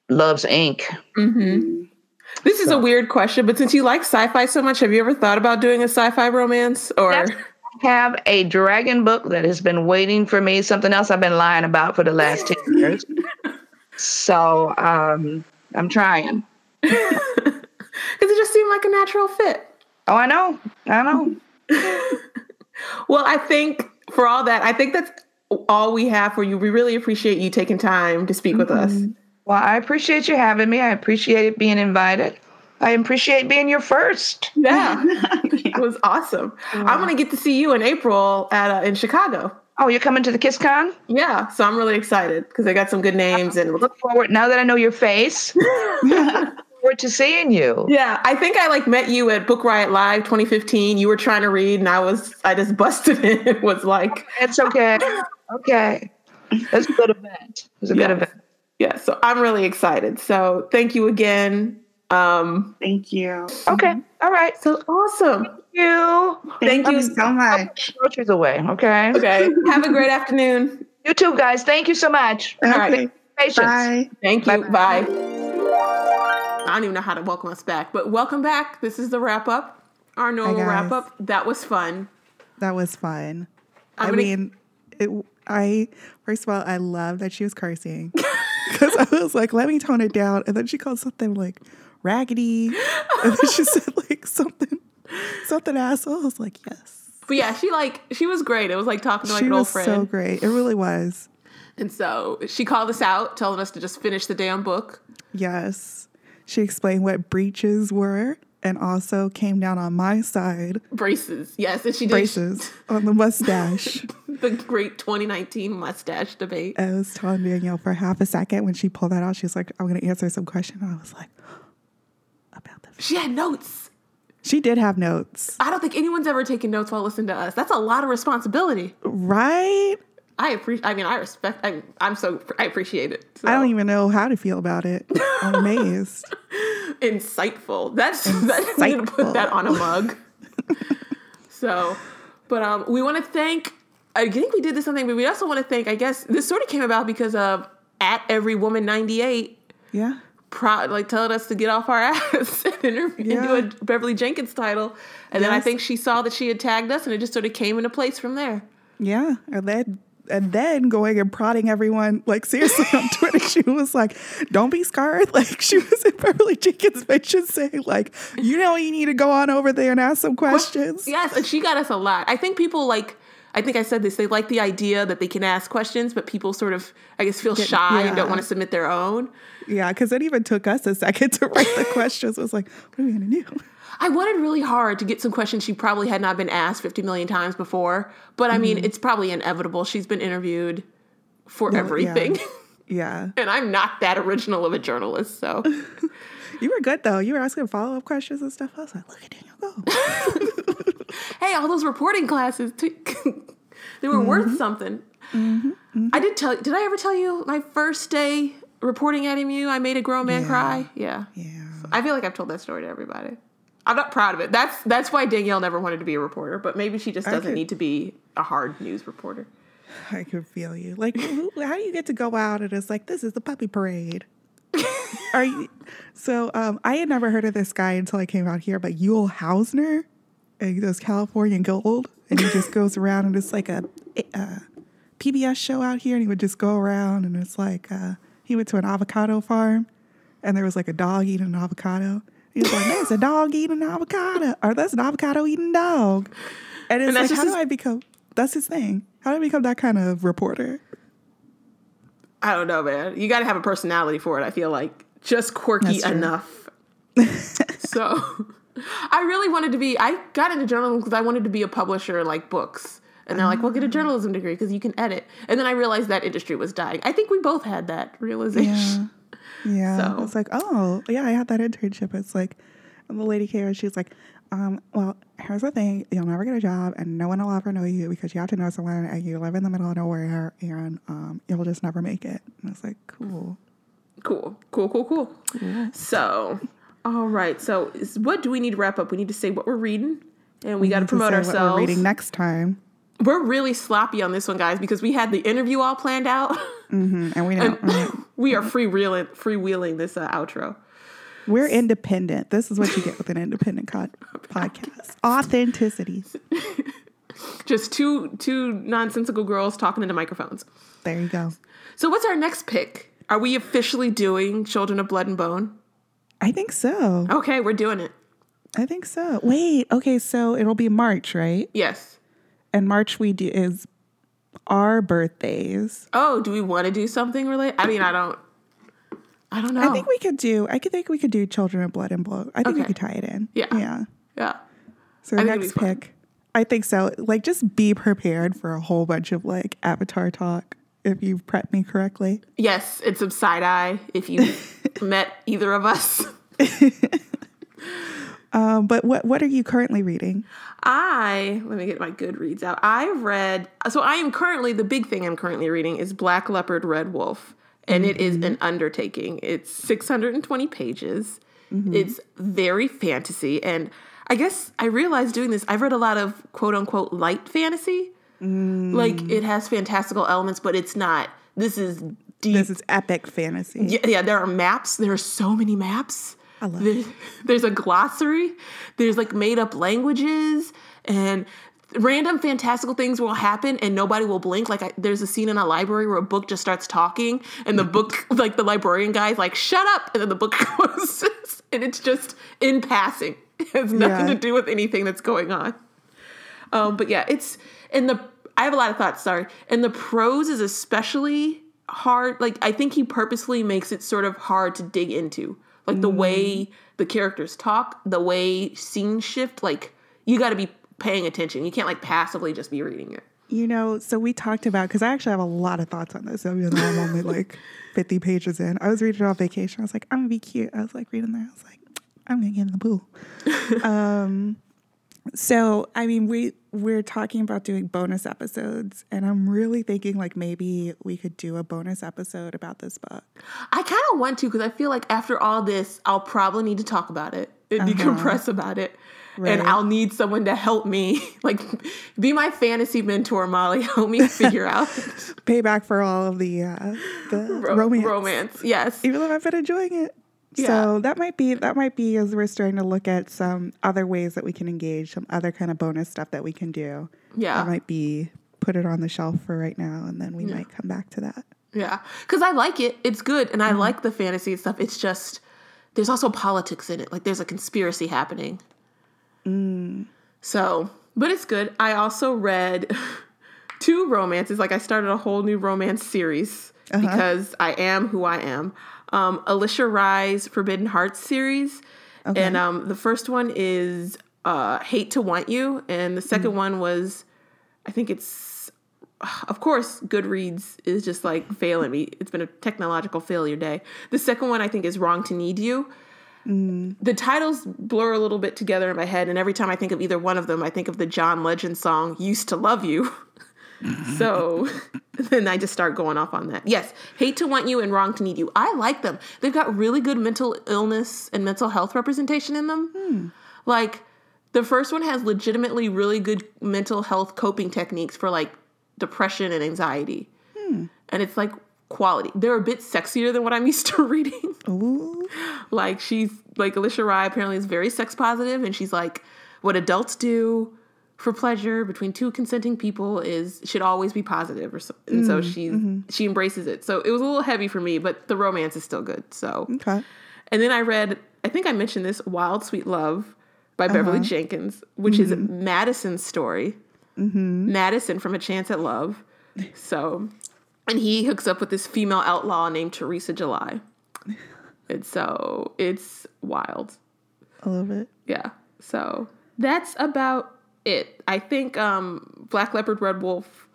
loves ink. hmm This is a weird question, but since you like sci-fi so much, have you ever thought about doing a sci-fi romance? Or That's- Have a dragon book that has been waiting for me. Something else I've been lying about for the last ten years. So um, I'm trying. because it just seemed like a natural fit. Oh, I know. I know. Well, I think for all that, I think that's all we have for you. We really appreciate you taking time to speak with us. Well, I appreciate you having me. I appreciate it being invited. I appreciate being your first. Yeah, it was awesome. I'm gonna get to see you in April at uh, in Chicago. Oh, you're coming to the KissCon? Yeah, so I'm really excited because I got some good names and Look forward now that I know your face. look forward to seeing you. yeah, I think I like met you at Book Riot Live 2015. You were trying to read, and I was I just busted in. It was like It's okay. Okay. That's a good event. It's a good event. yeah, so I'm really excited. So thank you again. Um, Thank you. Okay. All right. so awesome. You. Thank Thank, you. you so much. Groceries away. Okay. Okay, have a great afternoon. You too, guys. Thank you so much. All right. Patience. Bye. Thank you. Bye-bye. I don't even know how to welcome us back, but welcome back. This is the wrap up, our normal wrap up. That was fun. That was fun. I'm I gonna- mean, it, I first of all, I love that she was cursing because I was like, let me tone it down, and then she called something like raggedy, and then she said like something, something asshole. Oh, I was like, yes, But yeah, she like she was great. It was like talking to like she an old was friend. so great. It really was. And so she called us out, telling us to just finish the damn book. Yes, she explained what breaches were, and also came down on my side, Braces, yes, and she did braces on the mustache. the great 2019 mustache debate. I was telling Danielle for half a second when she pulled that out, she was like, I'm going to answer some question. I was like, about the. She had notes. She did have notes, I don't think anyone's ever taken notes while listening to us. That's a lot of responsibility. right? I appreciate. I mean, I respect. I, I'm so. I appreciate it. So. I don't even know how to feel about it. I'm amazed. Insightful. That's that's I need to put that on a mug. so, but um, we want to thank. I think we did this something, but we also want to thank. I guess this sort of came about because of at every woman ninety eight. Yeah. Pro, like telling us to get off our ass and, interview, Yeah. and do a Beverly Jenkins title, and then I think she saw that she had tagged us, and it just sort of came into place from there. Yeah. And then and then going and prodding everyone like seriously on Twitter. She was like, Don't be scarred. Like she was in Beverly Jenkins mention saying, like, you know you need to go on over there and ask some questions. Yes, and she got us a lot. I think people like. I think I said this. They like the idea that they can ask questions, but people sort of, I guess, feel shy and don't want to submit their own. Yeah, because it even took us a second to write the questions. It was like, what are we gonna do? I wanted really hard to get some questions she probably had not been asked 50 million times before, but I mean, mm-hmm. it's probably inevitable. She's been interviewed for everything. Yeah. and I'm not that original of a journalist, so. You were good though. You were asking follow up questions and stuff. I was like, look at Daniel go. hey, all those reporting classes, t- they were worth mm-hmm. something. Mm-hmm. Mm-hmm. I did tell. Did I ever tell you my first day reporting at MU? I made a grown man Yeah. cry. Yeah. Yeah. I feel like I've told that story to everybody. I'm not proud of it. That's that's why Danielle never wanted to be a reporter, but maybe she just doesn't could- need to be a hard news reporter. I can feel you. Like, how do you get to go out and it's like, this is the puppy parade? Are you? So, um, I had never heard of this guy until I came out here, but Huell Howser, and he does California Gold, and he just goes around and it's like a, a PBS show out here, and he would just go around and it's like uh, he went to an avocado farm, and there was like a dog eating an avocado. He was like, "There's a dog eating an avocado, or that's an avocado eating dog," and it's And that's like, how do his- I become? That's his thing. How do I become that kind of reporter? I don't know, man. You got to have a personality for it. I feel like just quirky enough. so, I really wanted to be. I got into journalism because I wanted to be a publisher, like books. And they're like, "Well, get Ah. a journalism degree because you can edit." And then I realized that industry was dying. I think we both had that realization. Yeah. So- It's like, oh, yeah, I had that internship. It's like, and the lady came and she's like, um, well, here's the thing. You'll never get a job and no one will ever know you because you have to know someone and you live in the middle of nowhere and um, you'll just never make it. And it's like, cool. Cool, cool, cool, cool. So, all right. So, what do we need to wrap up? We need to say what we're reading, and we, got to promote ourselves. We're reading next time. We're really sloppy on this one, guys, because we had the interview all planned out. Mhm. And we don't, and we are freewheeling, freewheeling this uh, outro. We're independent. This is what you get with an independent co- podcast. Authenticity. Just two two nonsensical girls talking into microphones. There you go. So, what's our next pick? Are we officially doing Children of Blood and Bone? I think so. Okay, we're doing it. I think so. Wait, okay, so it'll be March, right? Yes. And March we do is our birthdays. Oh, do we want to do something related? I mean, I don't. I don't know. I think we could do. I could think we could do Children of Blood and Blood. I think we could tie it in. Yeah. yeah. Yeah. So our next pick, I think so. Like, just be prepared for a whole bunch of like Avatar talk if you've prepped me correctly. Yes, it's some side eye if you met either of us. Um, but what what are you currently reading? I let me get my Goodreads out. I read so I am currently the big thing I'm currently reading is Black Leopard Red Wolf, and it is an mm-hmm. undertaking. It's 620 pages. Mm-hmm. It's very fantasy, and I guess I realized doing this. I've read a lot of quote unquote light fantasy, mm. like it has fantastical elements, but it's not. This is deep. This is epic fantasy. Yeah, yeah, there are maps. There are so many maps. I love There- There's a glossary. There's like made up languages and random fantastical things will happen and nobody will blink. Like I, there's a scene in a library where a book just starts talking and the book, like the librarian guy's like, "Shut up!" and then the book closes and it's just in passing. It has nothing Yeah. to do with anything that's going on. Um, but yeah, it's and the I have a lot of thoughts. Sorry, and the prose is especially hard. Like I think he purposely makes it sort of hard to dig into, like the way the characters talk, the way scenes shift. Like you got to be paying attention. You can't like passively just be reading it. You know, so we talked about because I actually have a lot of thoughts on this. Even though I'm only like 50 pages in, I was reading it on vacation. I was like, I'm gonna be cute. I was like reading there. I was like, I'm gonna get in the pool. um, So, I mean, we we're talking about doing bonus episodes, and I'm really thinking like maybe we could do a bonus episode about this book. I kind of want to because I feel like after all this, I'll probably need to talk about it and decompress about it. Right. And I'll need someone to help me, like, be my fantasy mentor, Molly. Help me figure out Payback for all of the uh, the ro- romance. romance. Yes. even though I've been enjoying it. Yeah. So that might be that might be as we're starting to look at some other ways that we can engage, some other kind of bonus stuff that we can do. Yeah. That might be put it on the shelf for right now, and then we might come back to that. Yeah, because I like it. It's good, and I like the fantasy stuff. It's just there's also politics in it. Like there's a conspiracy happening. So, but it's good. I also read two romances. Like I started a whole new romance series because I am who I am. Um, Alisha Rai's Forbidden Hearts series, and um, the first one is uh, Hate to Want You, and the second one was, I think it's of course, Goodreads is just like failing me. It's been a technological failure day. The second one I think is Wrong to Need You. Mm. The titles blur a little bit together in my head, and every time I think of either one of them, I think of the John Legend song "Used to Love You." Mm-hmm. so then I just start going off on that. Yes, Hate to Want You and Wrong to Need You. I like them. They've got really good mental illness and mental health representation in them. Hmm. Like the first one has legitimately really good mental health coping techniques for like depression and anxiety. Hmm. And it's like quality. They're a bit sexier than what I'm used to reading. Ooh, like she's like Alisha Rai apparently is very sex positive and she's like what adults do for pleasure between two consenting people is should always be positive or so, and so mm, she mm-hmm. she embraces it. So it was a little heavy for me, but the romance is still good. So okay. and then I read, I think I mentioned this, Wild Sweet Love by Beverly uh-huh. Jenkins, which is mm-hmm. Madison's story. Mm-hmm. Madison from A Chance at Love. So, and he hooks up with this female outlaw named Teresa July. And so it's wild. I love it. Yeah. So that's about it. I think um, Black Leopard Red Wolf.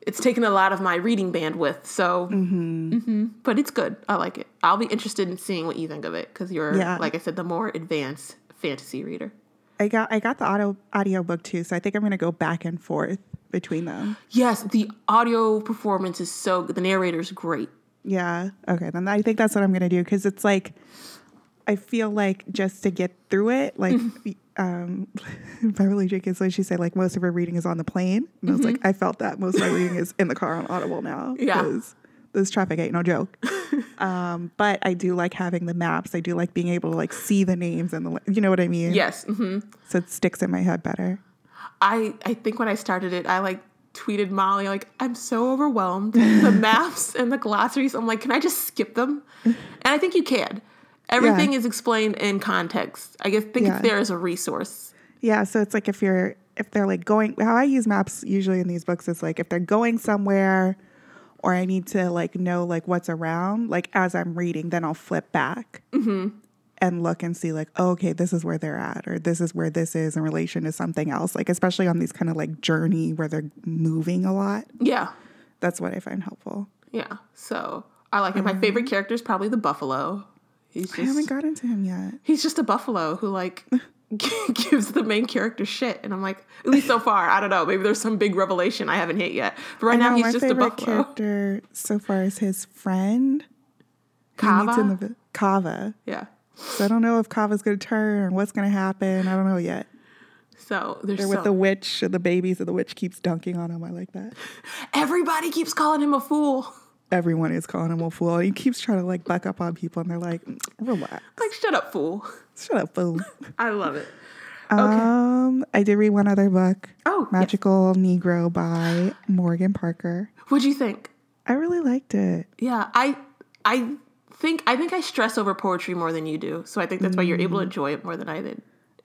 It's taken a lot of my reading bandwidth, so Mhm. but it's good. I like it. I'll be interested in seeing what you think of it because you're, Yeah. like I said, the more advanced fantasy reader. I got I got the audio audiobook too, so I think I'm gonna go back and forth between them. Yes, the audio performance is so good. The narrator's great. Yeah. Okay. Then I think that's what I'm gonna do because it's like I feel like just to get through it, like um, Beverly Jenkins, when she said like most of her reading is on the plane, and I was like, I felt that most of my reading is in the car on Audible now. Yeah. because this traffic ain't no joke. um, but I do like having the maps. I do like being able to like see the names and the you know what I mean. Yes. hmm So it sticks in my head better. I I think when I started it, I like tweeted Molly like I'm so overwhelmed. the maps and the glossaries. I'm like, can I just skip them? And I think you can. Everything is explained in context. I guess think Yeah. it's there as a resource. Yeah, so it's like if you're if they're like going how I use maps usually in these books is like if they're going somewhere or I need to like know like what's around, like as I'm reading, then I'll flip back mm-hmm. And look and see like, oh, okay, this is where they're at, or this is where this is in relation to something else. Like especially on these kind of like journey where they're moving a lot. Yeah. That's what I find helpful. Yeah. So I like it. My um, favorite character is probably the buffalo. He's I haven't just gotten to him yet. he's just a buffalo who like gives the main character shit. And I'm like, at least so far, I don't know. Maybe there's some big revelation I haven't hit yet. But right I now he's just a buffalo. character so far is his friend. He meets Kava. in the Kava. yeah. So I don't know if Kava's gonna turn or what's gonna happen. I don't know yet. So there's They're with so- the witch and the babies, and the witch keeps dunking on him. I like that. everybody keeps calling him a fool. Everyone is calling him a fool. He keeps trying to like buck up on people, and they're like, "Mm, "Relax, Like, shut up, fool. shut up, fool." I love it. Okay. Um, I did read one other book, Oh, yes. Magical Negro by Morgan Parker. What'd you think? I really liked it. Yeah, I I think I think I stress over poetry more than you do. So I think that's why you're able to Mm. enjoy it more than I did.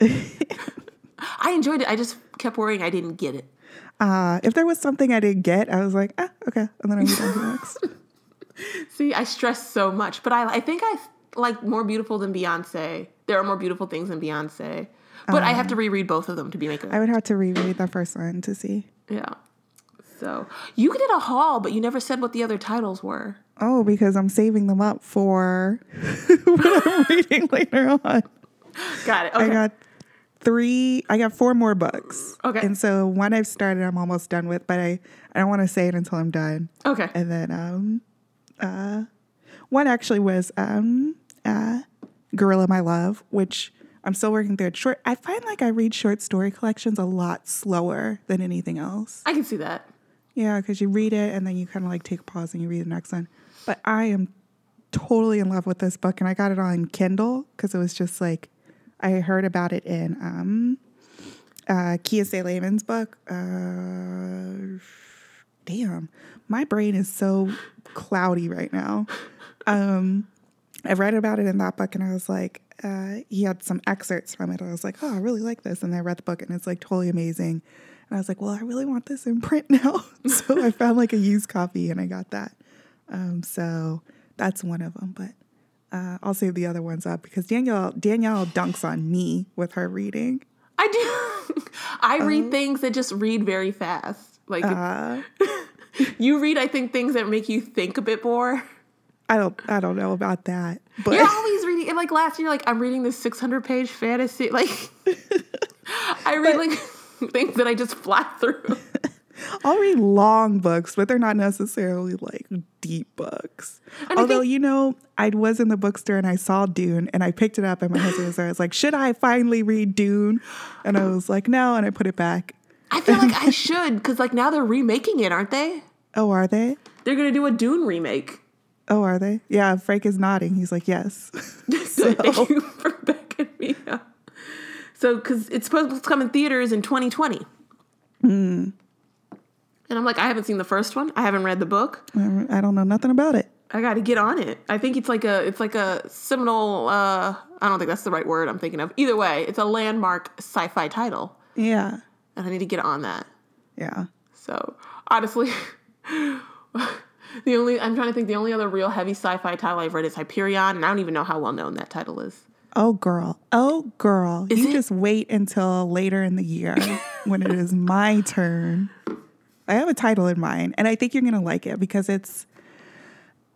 I enjoyed it. I just kept worrying I didn't get it. Uh, if there was something I didn't get, I was like, ah, okay, and then I moved on to the next. See, I stress so much, but I I think I like more beautiful than Beyonce. There are more beautiful things than Beyonce. But I have to reread both of them to be making. I would have to reread the first one to see. yeah. So you did a haul, but you never said what the other titles were. Oh, because I'm saving them up for what I'm reading later on. Got it. Okay. I got three. I got four more books. Okay. And so one I've started, I'm almost done with, but I I don't want to say it until I'm done. Okay. And then um, uh, one actually was um, uh, Gorilla My Love, which I'm still working through. It short. I find like I read short story collections a lot slower than anything else. I can see that. Yeah, because you read it and then you kind of like take a pause and you read the next one. But I am totally in love with this book, and I got it on Kindle because it was just like I heard about it in um, uh, Kiese Laymon's book. Uh, damn, my brain is so cloudy right now. Um, I read about it in that book, and I was like, uh, he had some excerpts from it. I was like, oh, I really like this, and I read the book, and it's like totally amazing. And I was like, well, I really want this in print now, so I found like a used copy, and I got that. Um, so that's one of them, but. Uh, I'll save the other ones up because Danielle Danielle dunks on me with her reading. I do. I read things that just read very fast. Like Uh, you read, I think things that make you think a bit more. I don't I don't know about that, but You're always reading. And like last year, like I'm reading this 600 page fantasy. Like I read like things that I just fly through. I'll read long books, but they're not necessarily like deep books. And Although, think- you know, I was in the bookstore and I saw Dune and I picked it up and my husband was there. I was like, should I finally read Dune? And I was like, no. And I put it back. I feel like I should because like now they're remaking it, aren't they? Oh, are they? They're gonna do a Dune remake. Oh, are they? Yeah, Frank is nodding. He's like, yes. Thank you for backing me up. So, because it's supposed to come in theaters in 2020. Hmm. And I'm like, I haven't seen the first one. I haven't read the book. I don't know nothing about it. I got to get on it. I think it's like a it's like a seminal. Uh, I don't think that's the right word I'm thinking of. Either way, it's a landmark sci-fi title, Yeah. and I need to get on that. Yeah. So honestly, the only I'm trying to think the only other real heavy sci-fi title I've read is Hyperion, and I don't even know how well known that title is. Oh, girl. Oh, girl. Is you it? just wait until later in the year when it is my turn. I have a title in mind, and I think you're going to like it because it's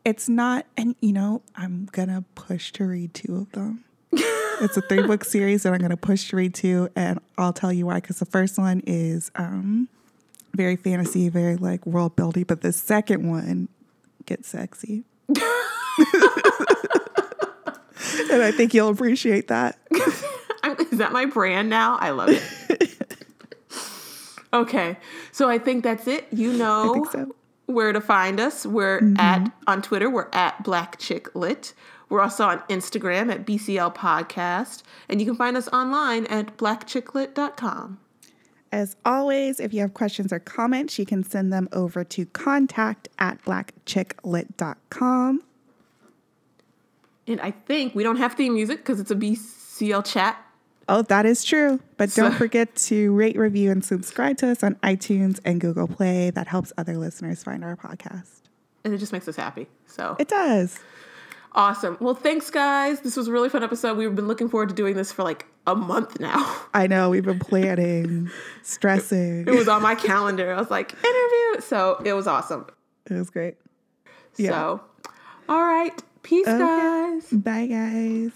it's not and you know, I'm going to push to read two of them. it's a three book series that I'm going to push to read two and I'll tell you why cuz the first one is um very fantasy, very like world building, but the second one gets sexy. and I think you'll appreciate that. I'm, that my brand now? I love it. okay, so I think that's it. You know so. Mm-hmm. where to find us. We're at on Twitter. We're at Black Chick Lit. We're also on Instagram at BCL Podcast, and you can find us online at blackchicklit.com. As always, if you have questions or comments, you can send them over to contact at blackchicklit.com. And I think we don't have theme music because it's a BCL chat. Oh, that is true. But don't So- forget to rate, review, and subscribe to us on iTunes and Google Play. That helps other listeners find our podcast. And it just makes us happy. So It does. awesome. Well, thanks, guys. This was a really fun episode. We've been looking forward to doing this for like a month now. I know we've been planning, stressing. It was on my calendar. I was like, interview. So it was awesome. It was great. Yeah. So, all right. Peace, Okay. guys. Bye, guys.